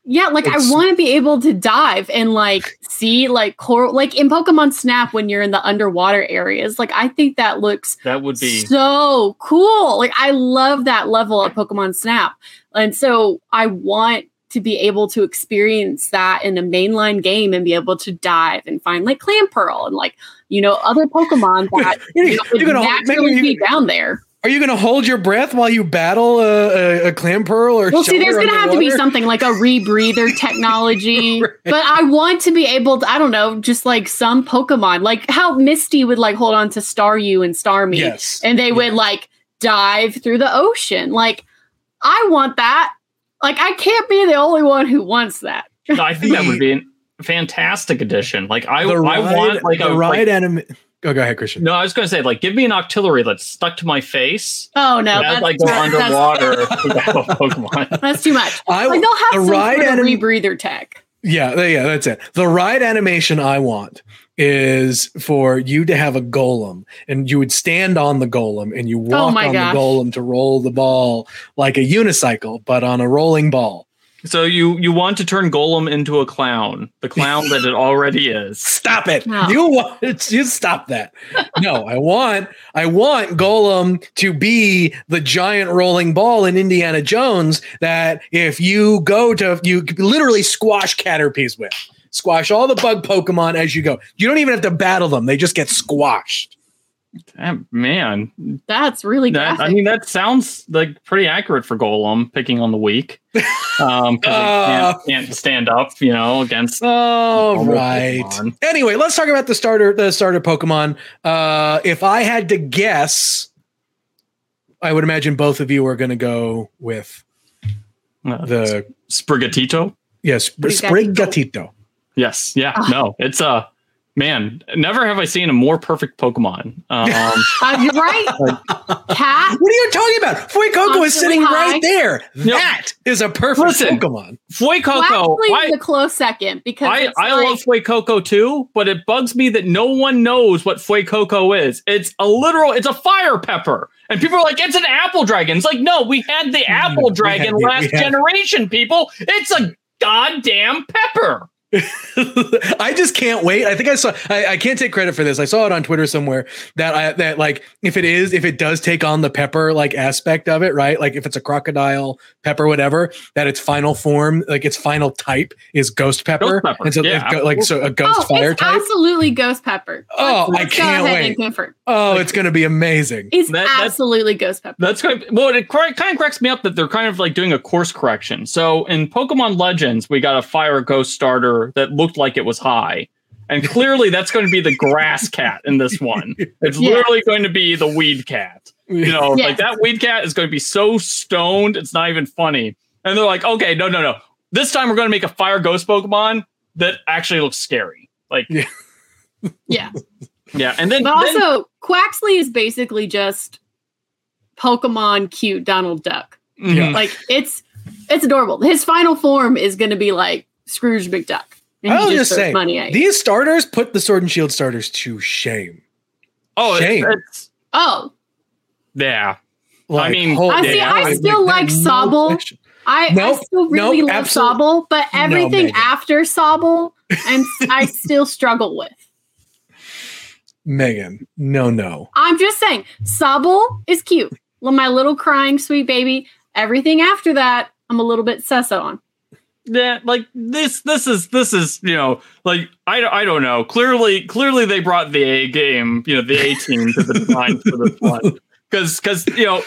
yeah, like It's- I want to be able to dive and like see like coral like in Pokemon Snap when you're in the underwater areas. Like I think that looks that would be so cool. Like I love that level of Pokemon Snap. And so I want to be able to experience that in a mainline game and be able to dive and find like Clamperl and like, you know, other Pokemon that You're, know, would gonna naturally be down there. are you gonna hold your breath while you battle a, a, a Clamperl or? Well, see, there's going to have to be something like a rebreather technology. Right. But I want to be able to, I don't know, just like some Pokemon, like how Misty would like hold on to Staryu and Starmie. Yes, and they Yeah. would like dive through the ocean. Like, I want that. Like, I can't be the only one who wants that. No, I think that would be a fantastic addition. Like I, the I want like the a ride like, anime. Oh, go ahead, Christian. No, I was going to say like give me an octillery that's stuck to my face. Oh no, and that's, I go underwater Pokemon. that's too much. I Like, they'll have the some ride sort of anim- rebreather tech. Yeah, yeah, that's it. The ride animation I want is for you to have a golem and you would stand on the golem and you oh walk Oh on gosh. the golem to roll the ball like a unicycle, but on a rolling ball. So you you want to turn Golem into a clown, the clown that it already is. Stop it. No. You want you stop that. No, I want I want Golem to be the giant rolling ball in Indiana Jones that if you go to you literally squash Caterpies with. Squash all the bug Pokemon as you go. You don't even have to battle them. They just get squashed. Damn, man, That's really that. I mean that sounds like pretty accurate for Golem picking on the weak. Um, 'cause Uh. he can't, can't stand up, you know, against All normal right. Pokemon. Anyway, let's talk about the starter the starter Pokemon. Uh if I had to guess, I would imagine both of you are going to go with Uh, the Sprigatito. yes, Sprigatito. Sprigatito. Yes, yeah, Ah. no, it's a uh, man. Never have I seen a more perfect Pokemon. Um, Uh, you're right. Cat. What are you talking about? Fuecoco is sitting high. right there. Yep. That is a perfect Listen, Pokemon. Fuecoco. Actually, I, it's a close second because I, I like, love Fuecoco too, but it bugs me that no one knows what Fuecoco is. It's a literal, it's a fire pepper. And people are like, it's an apple dragon. It's like, no, we had the apple we had dragon last had- generation, people. It's a goddamn pepper. I just can't wait. I think I saw. I, I can't take credit for this. I saw it on Twitter somewhere that I that like if it is if it does take on the pepper like aspect of it, right? Like if it's a crocodile pepper, whatever, that its final form, like its final type is ghost pepper, Ghost pepper, and so yeah, it go- like so a ghost oh, fire it's type. absolutely ghost pepper. Oh, Let's- I let's can't wait. and confirm. oh, it's gonna be amazing. It's That- that- absolutely ghost pepper. That's kind of, well, it kind of cracks me up that they're kind of like doing a course correction. So in Pokemon Legends, we got a fire ghost starter that looked like it was high. And clearly that's going to be the grass cat in this one. It's Yeah. literally going to be the weed cat. You know, Yeah. like that weed cat is going to be so stoned, it's not even funny. And they're like, okay, no, no, no. This time we're going to make a fire ghost Pokemon that actually looks scary. Like, Yeah. Yeah. yeah. And then, But then- also, Quaxley is basically just Pokemon cute Donald Duck. Mhm. Like it's it's adorable. His final form is going to be like Scrooge McDuck. And I'll he just throws say money at you. these starters put the Sword and Shield starters to shame. oh, shame. it's, it's, Oh, yeah. Like, mean, holy I see. Yeah, I like, still like there's no Sobble. question. I, I still really nope, love absolute- Sobble, but everything Megan. after Sobble, I'm I still struggle with. Megan, no, no. I'm just saying, Sobble is cute. Well, My little crying sweet baby. Everything after that, I'm a little bit sus on. Yeah like this this is this is you know like i, I don't know clearly clearly they brought the a game you know the a team to the design for this one because because you know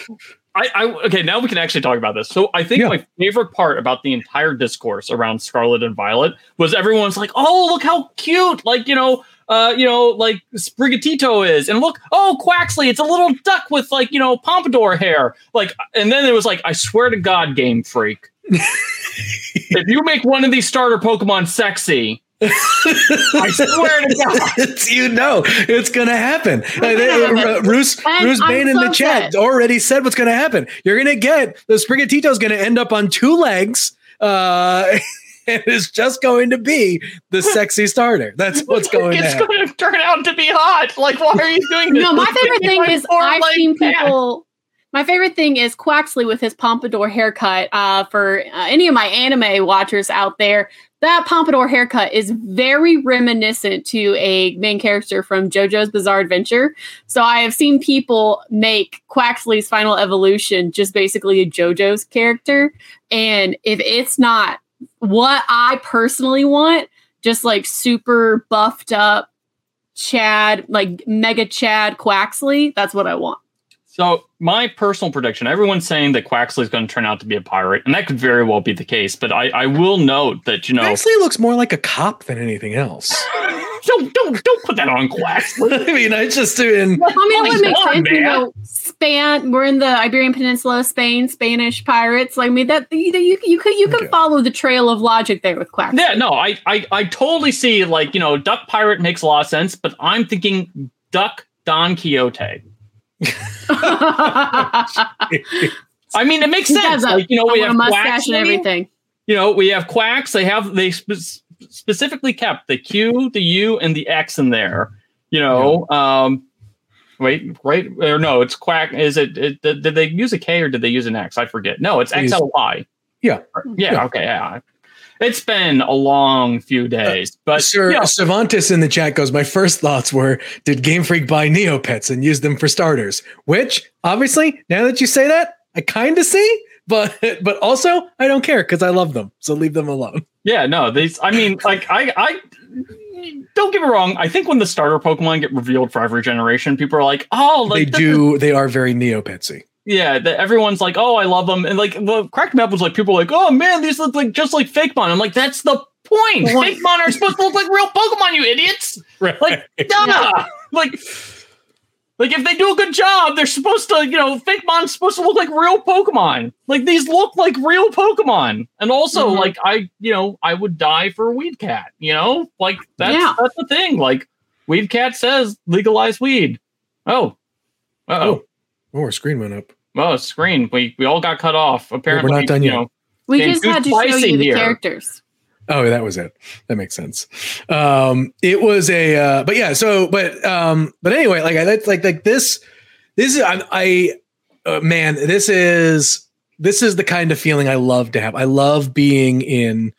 I, I okay. Now we can actually talk about this. So I think Yeah. my favorite part about the entire discourse around Scarlet and Violet was everyone's like, "Oh, look how cute!" Like you know, uh, you know, like Sprigatito is, and look, oh, Quaxley, it's a little duck with like you know pompadour hair. Like, and then it was like, I swear to God, Game Freak, if you make one of these starter Pokemon sexy, I swear to God. it's, you know it's gonna happen. Uh, they- happen. uh, Bruce And Bruce Bain in so the chat upset. already said what's gonna happen. You're gonna get the Sprigatito's gonna end up on two legs. Uh, and it's just going to be the sexy starter. That's what's going to it's happen. going to turn out to be hot. Like, why are you doing this? No, my favorite thing is I've leg seen cat. people. My favorite thing is Quaxley with his pompadour haircut. Uh, for uh, any of my anime watchers out there, that pompadour haircut is very reminiscent to a main character from JoJo's Bizarre Adventure. So I have seen people make Quaxley's final evolution just basically a JoJo's character, and if it's not what I personally want, just like super buffed up Chad, like mega Chad Quaxley. That's what I want. So, my personal prediction everyone's saying that Quaxley is going to turn out to be a pirate, and that could very well be the case. But I, I will note that, you know, Quaxley looks more like a cop than anything else. don't, don't, don't put that on Quaxley. I mean, I just doing. I mean, it would make Come on, sense. You know, Span. We're in the Iberian Peninsula, Spain, Spanish pirates. Like, I mean, that you you, you could you can Okay. follow the trail of logic there with Quaxley. yeah, no, I, I, I totally see, like, you know, Duck Pirate makes a lot of sense, but I'm thinking Duck Don Quixote. I mean, it makes He sense. a- Like, you know, we a have mustache and everything. you know, we have quacks. They have they spe- specifically kept the Q, the U, and the X in there. You know, um, wait, right or no? It's quack. Is it, it? Did did they use a K or did they use an X? I forget. No, it's They used- XLY. Yeah. yeah, Yeah. okay, yeah. It's been a long few days, uh, but Sir you know, Cervantes in the chat goes, My first thoughts were, did Game Freak buy Neopets and use them for starters? Which, obviously, now that you say that, I kind of see, but but also I don't care because I love them. So leave them alone. yeah, no, these. I mean, like, I, I. Don't get me wrong. I think when the starter Pokemon get revealed for every generation, people are like, "Oh, like they this is do, they are very Neopetsy. Yeah, that everyone's like, "Oh, I love them," and like what cracked map was like people were like, "Oh man, these look like just like fake Mon." I'm like, "That's the point. Point. Fake Mon are supposed to look like real Pokemon, you idiots!" Right. Like, duh! like, like if they do a good job, they're supposed to, you know, fake Mon's supposed to look like real Pokemon. Like these look like real Pokemon, and also Mhm. like I, you know, I would die for a Weed Cat. You know, like that's Yeah. that's the thing. Like Weed Cat says legalize weed. Oh, oh. Oh, oh, our screen went up. Oh, screen. We we all got cut off. Apparently, we're not done you yet. know, We just had to show you the here. characters. Oh, that was it. That makes sense. Um, it was a, uh, but yeah. So, but, um, but anyway, like I that's like like this. This is I, I uh, man. This is this is the kind of feeling I love to have. I love being in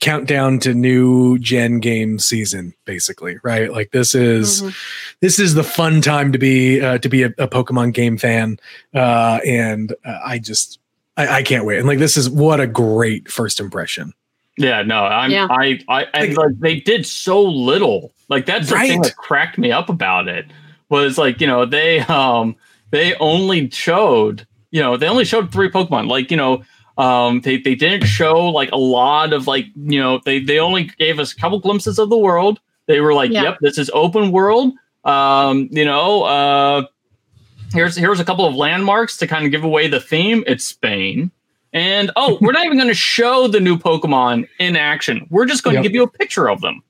countdown to new gen game season basically right like this is Mhm. this is the fun time to be uh, to be a, a pokemon game fan uh and uh, i just I, I can't wait and like this is what a great first impression yeah, no, I'm Yeah. I I and like they did so little. Like that's the thing that cracked me up about it was like you know they um they only showed you know they only showed three Pokemon. Like you know um they they didn't show like a lot of like you know they they only gave us a couple glimpses of the world. They were like, Yeah. yep, this is open world. Um, you know, uh here's here's a couple of landmarks to kind of give away the theme. It's Spain. And oh, we're not even going to show the new Pokemon in action. We're just going Yep. to give you a picture of them.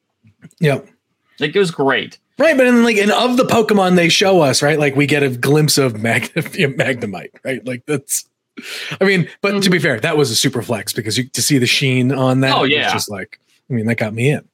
yep Like it was great. Right, but then like and of the Pokemon they show us, right? Like we get a glimpse of Mag- Magnemite, right? Like that's I mean, but to be fair, that was a super flex because you to see the sheen on that Oh, was yeah. just like I mean, that got me in.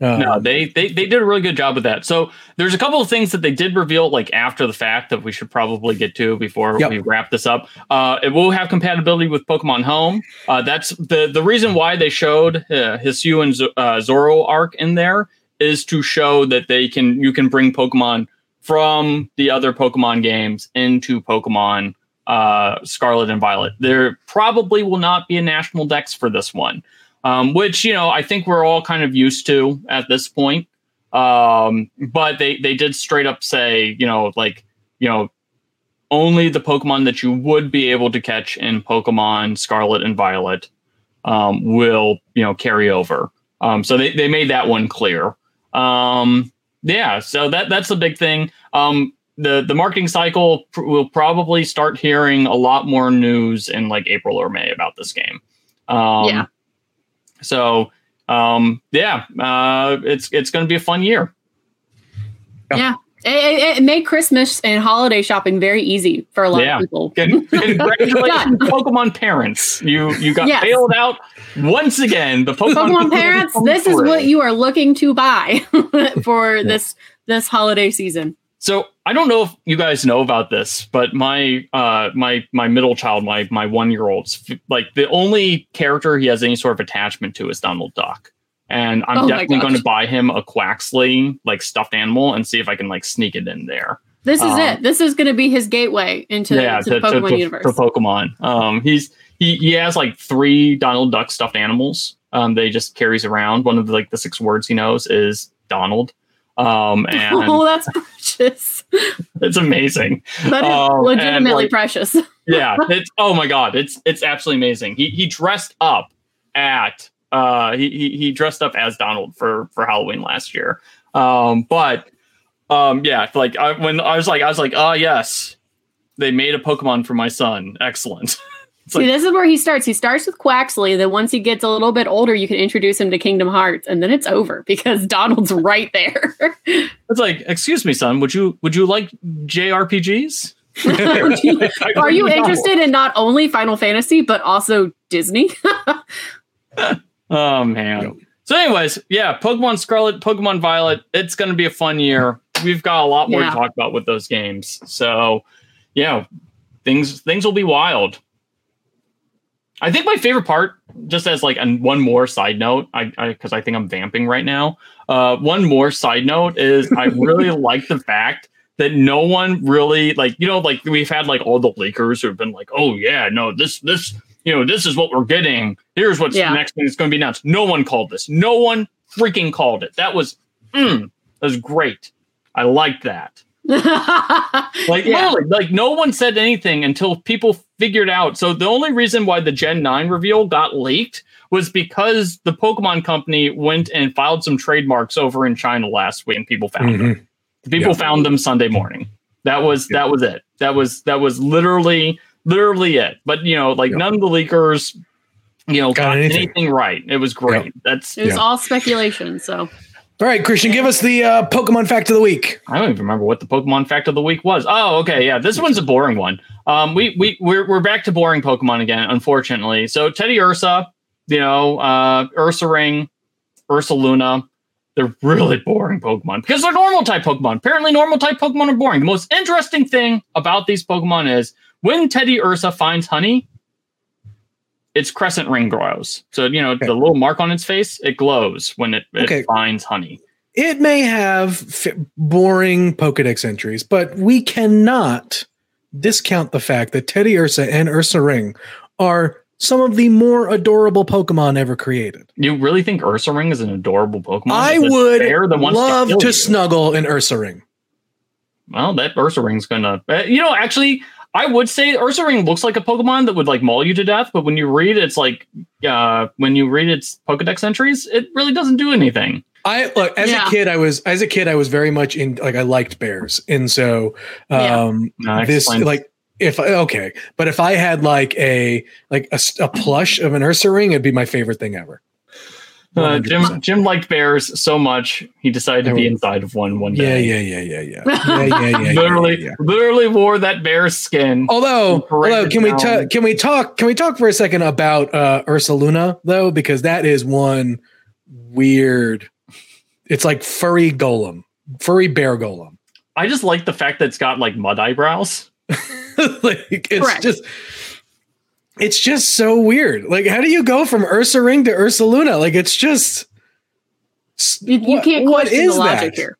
Um, No, they, they they did a really good job with that. So there's a couple of things that they did reveal like after the fact that we should probably get to before Yep. we wrap this up. Uh, it will have compatibility with Pokemon Home. Uh, that's the the reason why they showed uh, Hisui and Z- uh, Zoroark in there is to show that they can you can bring Pokemon from the other Pokemon games into Pokemon uh, Scarlet and Violet. There probably will not be a national dex for this one um, which you know I think we're all kind of used to at this point. Um, but they they did straight up say you know like you know only the Pokemon that you would be able to catch in Pokemon Scarlet and Violet um, will you know carry over. Um, so they, they made that one clear. Um, yeah, so that that's a big thing. Um, the the marketing cycle pr- will probably start hearing a lot more news in like April or May about this game. Um, Yeah. So um, yeah, uh, it's it's going to be a fun year. Yeah. It, it, it made Christmas and holiday shopping very easy for a lot Yeah. of people. Congratulations, Pokemon parents! You you got Yes. bailed out once again. The Pokemon, Pokemon parents, this is what you are looking to buy for this this holiday season. So I don't know if you guys know about this, but my uh my my middle child, my my one year old's like the only character he has any sort of attachment to is Donald Duck. And I'm Oh definitely going to buy him a Quaxley like stuffed animal and see if I can like sneak it in there. This is Um, it. This is going to be his gateway into yeah, to the Pokemon to, to, universe. for Pokemon. Um, he's he he has like three Donald Duck stuffed animals. Um, they just carries around. One of the, like the six words he knows is Donald. Um, and oh, that's precious. it's amazing. That is Um, legitimately like, precious. yeah, it's oh my god, it's it's absolutely amazing. He he dressed up at uh he he, he dressed up as Donald for for Halloween last year. Um, but um yeah, like I, when I was like I was like oh yes, they made a Pokemon for my son. Excellent. See, this is where he starts. He starts with Quaxley. Then once he gets a little bit older, you can introduce him to Kingdom Hearts, and then it's over because Donald's right there. It's like excuse me, son. Would you would you like JRPGs? Are you interested in not only Final Fantasy but also Disney? Oh man. So, anyways, yeah, Pokemon Scarlet, Pokemon Violet. It's going to be a fun year. We've got a lot more Yeah. to talk about with those games. So, yeah, things things will be wild. I think my favorite part, just as like an, one more side note, I because I, think I'm vamping right now. Uh, one more side note is I really like the fact that no one really like you know like we've had like all the leakers who have been like, oh yeah, no this this you know this is what we're getting. Here's what's Yeah. the next thing that's going to be announced. No one called this. No one freaking called it. That was mm, that was great. I liked that. Like Yeah. literally, like no one said anything until people figured out. So the only reason why the Gen 9 reveal got leaked was because the Pokemon company went and filed some trademarks over in China last week and people found them. Mhm. People Yeah. found them Sunday morning. That was Yeah. that was it. That was that was literally literally it. But you know, like Yeah. none of the leakers, you know, Got got, anything. anything. right. It was great. That's it was Yeah. all speculation. So All right, Christian, give us the uh, Pokemon fact of the week. I don't even remember what the Pokemon fact of the week was. Oh, okay, yeah, this one's a boring one. Um, we we we're we're back to boring Pokemon again, unfortunately. So Teddiursa, you know, uh, Ursaring, Ursa Luna, they're really boring Pokemon because they're normal type Pokemon. Apparently, normal type Pokemon are boring. The most interesting thing about these Pokemon is when Teddiursa finds honey, its crescent ring grows. So you know Okay. the little mark on its face, it glows when it, it Okay. finds honey. It may have f- boring Pokedex entries, but we cannot discount the fact that Teddiursa and Ursaring are some of the more adorable Pokemon ever created. You really think Ursaring is an adorable Pokemon? I would fair that wants love kill to snuggle an Ursaring. Well, that Ursaring's gonna. Uh, you know, actually, I would say Ursaring looks like a Pokemon that would like maul you to death. But when you read it's like, uh, when you read its Pokedex entries, it really doesn't do anything. I look as Yeah. a kid. I was as a kid. I was very much in like I liked bears, and so Yeah. um, No, this explains- like if okay, but if I had like a like a plush of an Ursaring, it'd be my favorite thing ever. Uh, Jim Jim liked bears so much he decided to be inside of one one day. Yeah, yeah, yeah, yeah, yeah, yeah, yeah, yeah literally, yeah, literally wore that bear skin. Although, although, can down. we ta- can we talk can we talk for a second about uh, Ursaluna though because that is one weird. It's like furry golem, furry bear golem. I just like the fact that it's got like mud eyebrows. like it's Correct. just it's just so weird. Like how do you go from Ursaring to Ursaluna? Like it's just you, you what- can't what question is the logic that? here.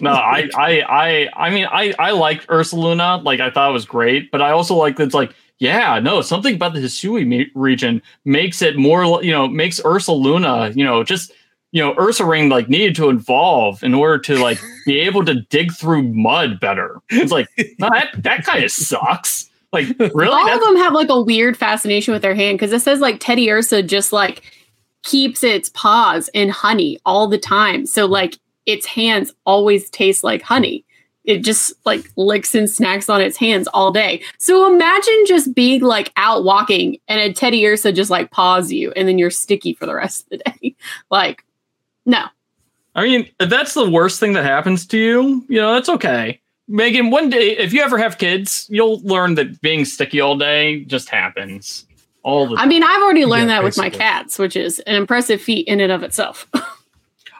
no, I, I, I, I mean, I, I liked Ursaluna. Like, I thought it was great, but I also like that it's like, yeah, no, something about the Hisui me- region makes it more, you know, makes Ursaluna, you know, just, you know, Ursaring like needed to evolve in order to like be able to dig through mud better. It's like no, that that kind of sucks. Like really, All That's- of them have like a weird fascination with their hand because it says like Teddiursa just like keeps its paws in honey all the time. So like its hands always taste like honey. It just like licks and snacks on its hands all day. So imagine just being like out walking and a Teddiursa just like paws you and then you're sticky for the rest of the day. like, no. I mean, that's the worst thing that happens to you, you know, that's okay. Megan, one day, if you ever have kids, you'll learn that being sticky all day just happens all the I mean, I've already learned Yeah, that with my cats, which is an impressive feat in and of itself.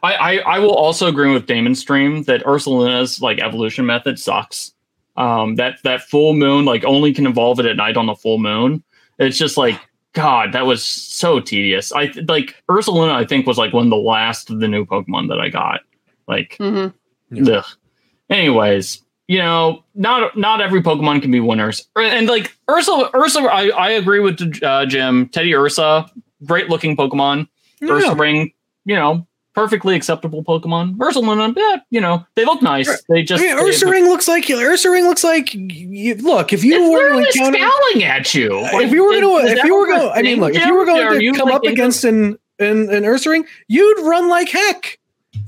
I, I, I will also agree with Damon Stream that Ursaluna's like evolution method sucks. Um, that that full moon like only can evolve it at night on the full moon. It's just like God, that was so tedious. I like Ursaluna. I think was like one of the last of the new Pokemon that I got. Like, hmm ugh. anyways, you know, not not every Pokemon can be winners. And like Ursa, Ursa, I, I agree with uh, Jim. Teddiursa, great looking Pokemon. Ursaring, you know, perfectly acceptable Pokemon. Ursaluna, yeah, you know, they look nice. They I just mean, they- Ursaring looks like Ursaring looks like. You, look, if you it's were encounter, scowling at you. if you were going to, if you were going, I mean, look, if you were going to come like, up against an an, an Ursaring, you'd run like heck.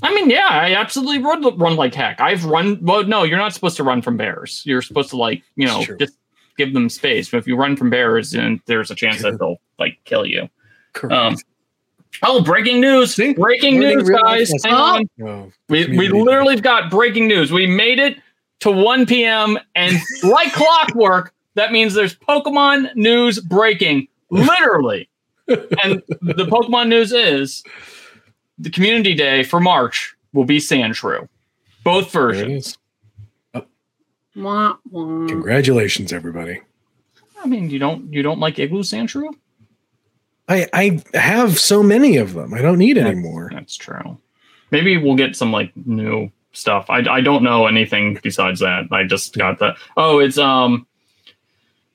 I mean, yeah, I absolutely run run like heck. I've run. Well, no, you're not supposed to run from bears. You're supposed to like, you know, just give them space. But if you run from bears, then there's a chance that they'll like kill you. Correct. Um, oh, breaking news! See? Breaking news, guys! Hang on. Oh, We we literally got breaking news. We made it to 1 p.m. and like clockwork, that means there's Pokemon news breaking. Literally. and the Pokemon news is the community day for March will be Sandshrew. Both versions. is. Wah, wah. Congratulations, everybody. I mean, you don't you don't like Igloo Sandshrew? I I have so many of them. I don't need That's- anymore. That's true. Maybe we'll get some like new stuff. I, I don't know anything besides that. I just got that. oh, it's um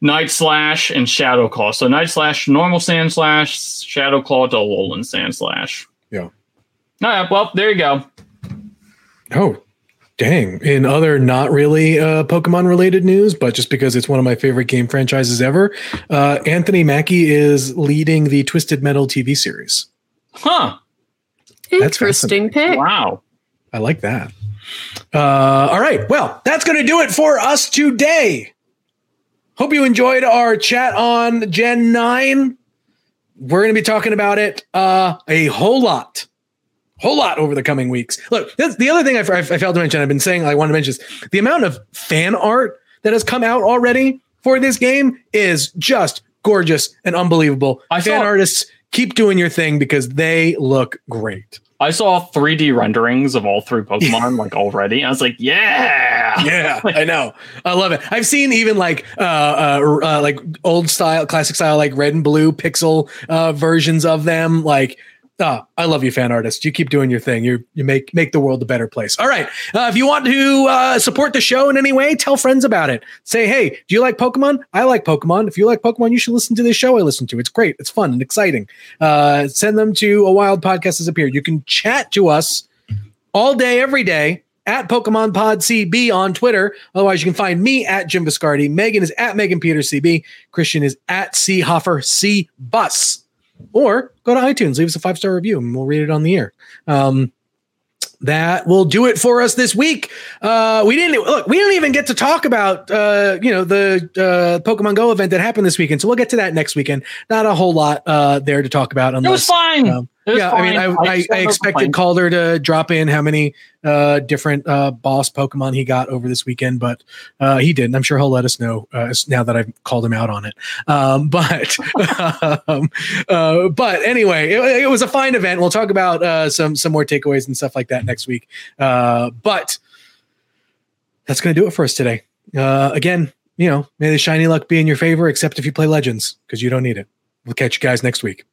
Night Slash and Shadow Claw. So Night Slash, normal Sandslash, Shadow Claw to Alolan Sandslash. Yeah. All right, well, there you go. Oh, dang. In other not really uh, Pokemon related news, but just because it's one of my favorite game franchises ever, uh, Anthony Mackie is leading the Twisted Metal TV series. Huh. That's Interesting pick. Wow. I like that. Uh, all right. Well, that's going to do it for us today. Hope you enjoyed our chat on Gen 9. We're going to be talking about it uh, a whole lot. Whole lot over the coming weeks. Look, that's the other thing I, I, I failed to mention. I've been saying I want to mention is the amount of fan art that has come out already for this game is just gorgeous and unbelievable. I fan saw- artists keep doing your thing because they look great. I saw 3D renderings of all three Pokemon like already. I was like, yeah. yeah, I know. I love it. I've seen even like uh, uh, uh like old style, classic style, like red and blue pixel uh versions of them. Like, ah, I love you, fan artist. You keep doing your thing. You you make make the world a better place. All right. Uh, if you want to uh, support the show in any way, tell friends about it. Say, hey, do you like Pokemon? I like Pokemon. If you like Pokemon, you should listen to this show I listen to. It's great. It's fun and exciting. Uh, send them to a wild podcast has appeared. You can chat to us all day, every day at Pokemon Pod CB on Twitter. Otherwise, you can find me at Jim Viscardi. Megan is at Megan Peter CB. Christian is at C Hoffer C Bus. Or go to iTunes, leave us a five star review, and we'll read it on the air. Um, that will do it for us this week. Uh, we didn't look. We didn't even get to talk about uh, you know the uh, Pokemon Go event that happened this weekend. So we'll get to that next weekend. Not a whole lot uh, there to talk about. It was fine. um, Yeah, I mean, I, fine. I, I expected complaints. Calder to drop in how many uh, different uh, boss Pokemon he got over this weekend, but uh, he didn't. I'm sure he'll let us know uh, now that I've called him out on it. Um, but um, uh, but anyway, it, it was a fine event. We'll talk about uh, some some more takeaways and stuff like that next week. Uh, but that's going to do it for us today. Uh, again, you know, may the shiny luck be in your favor, except if you play Legends, because you don't need it. We'll catch you guys next week.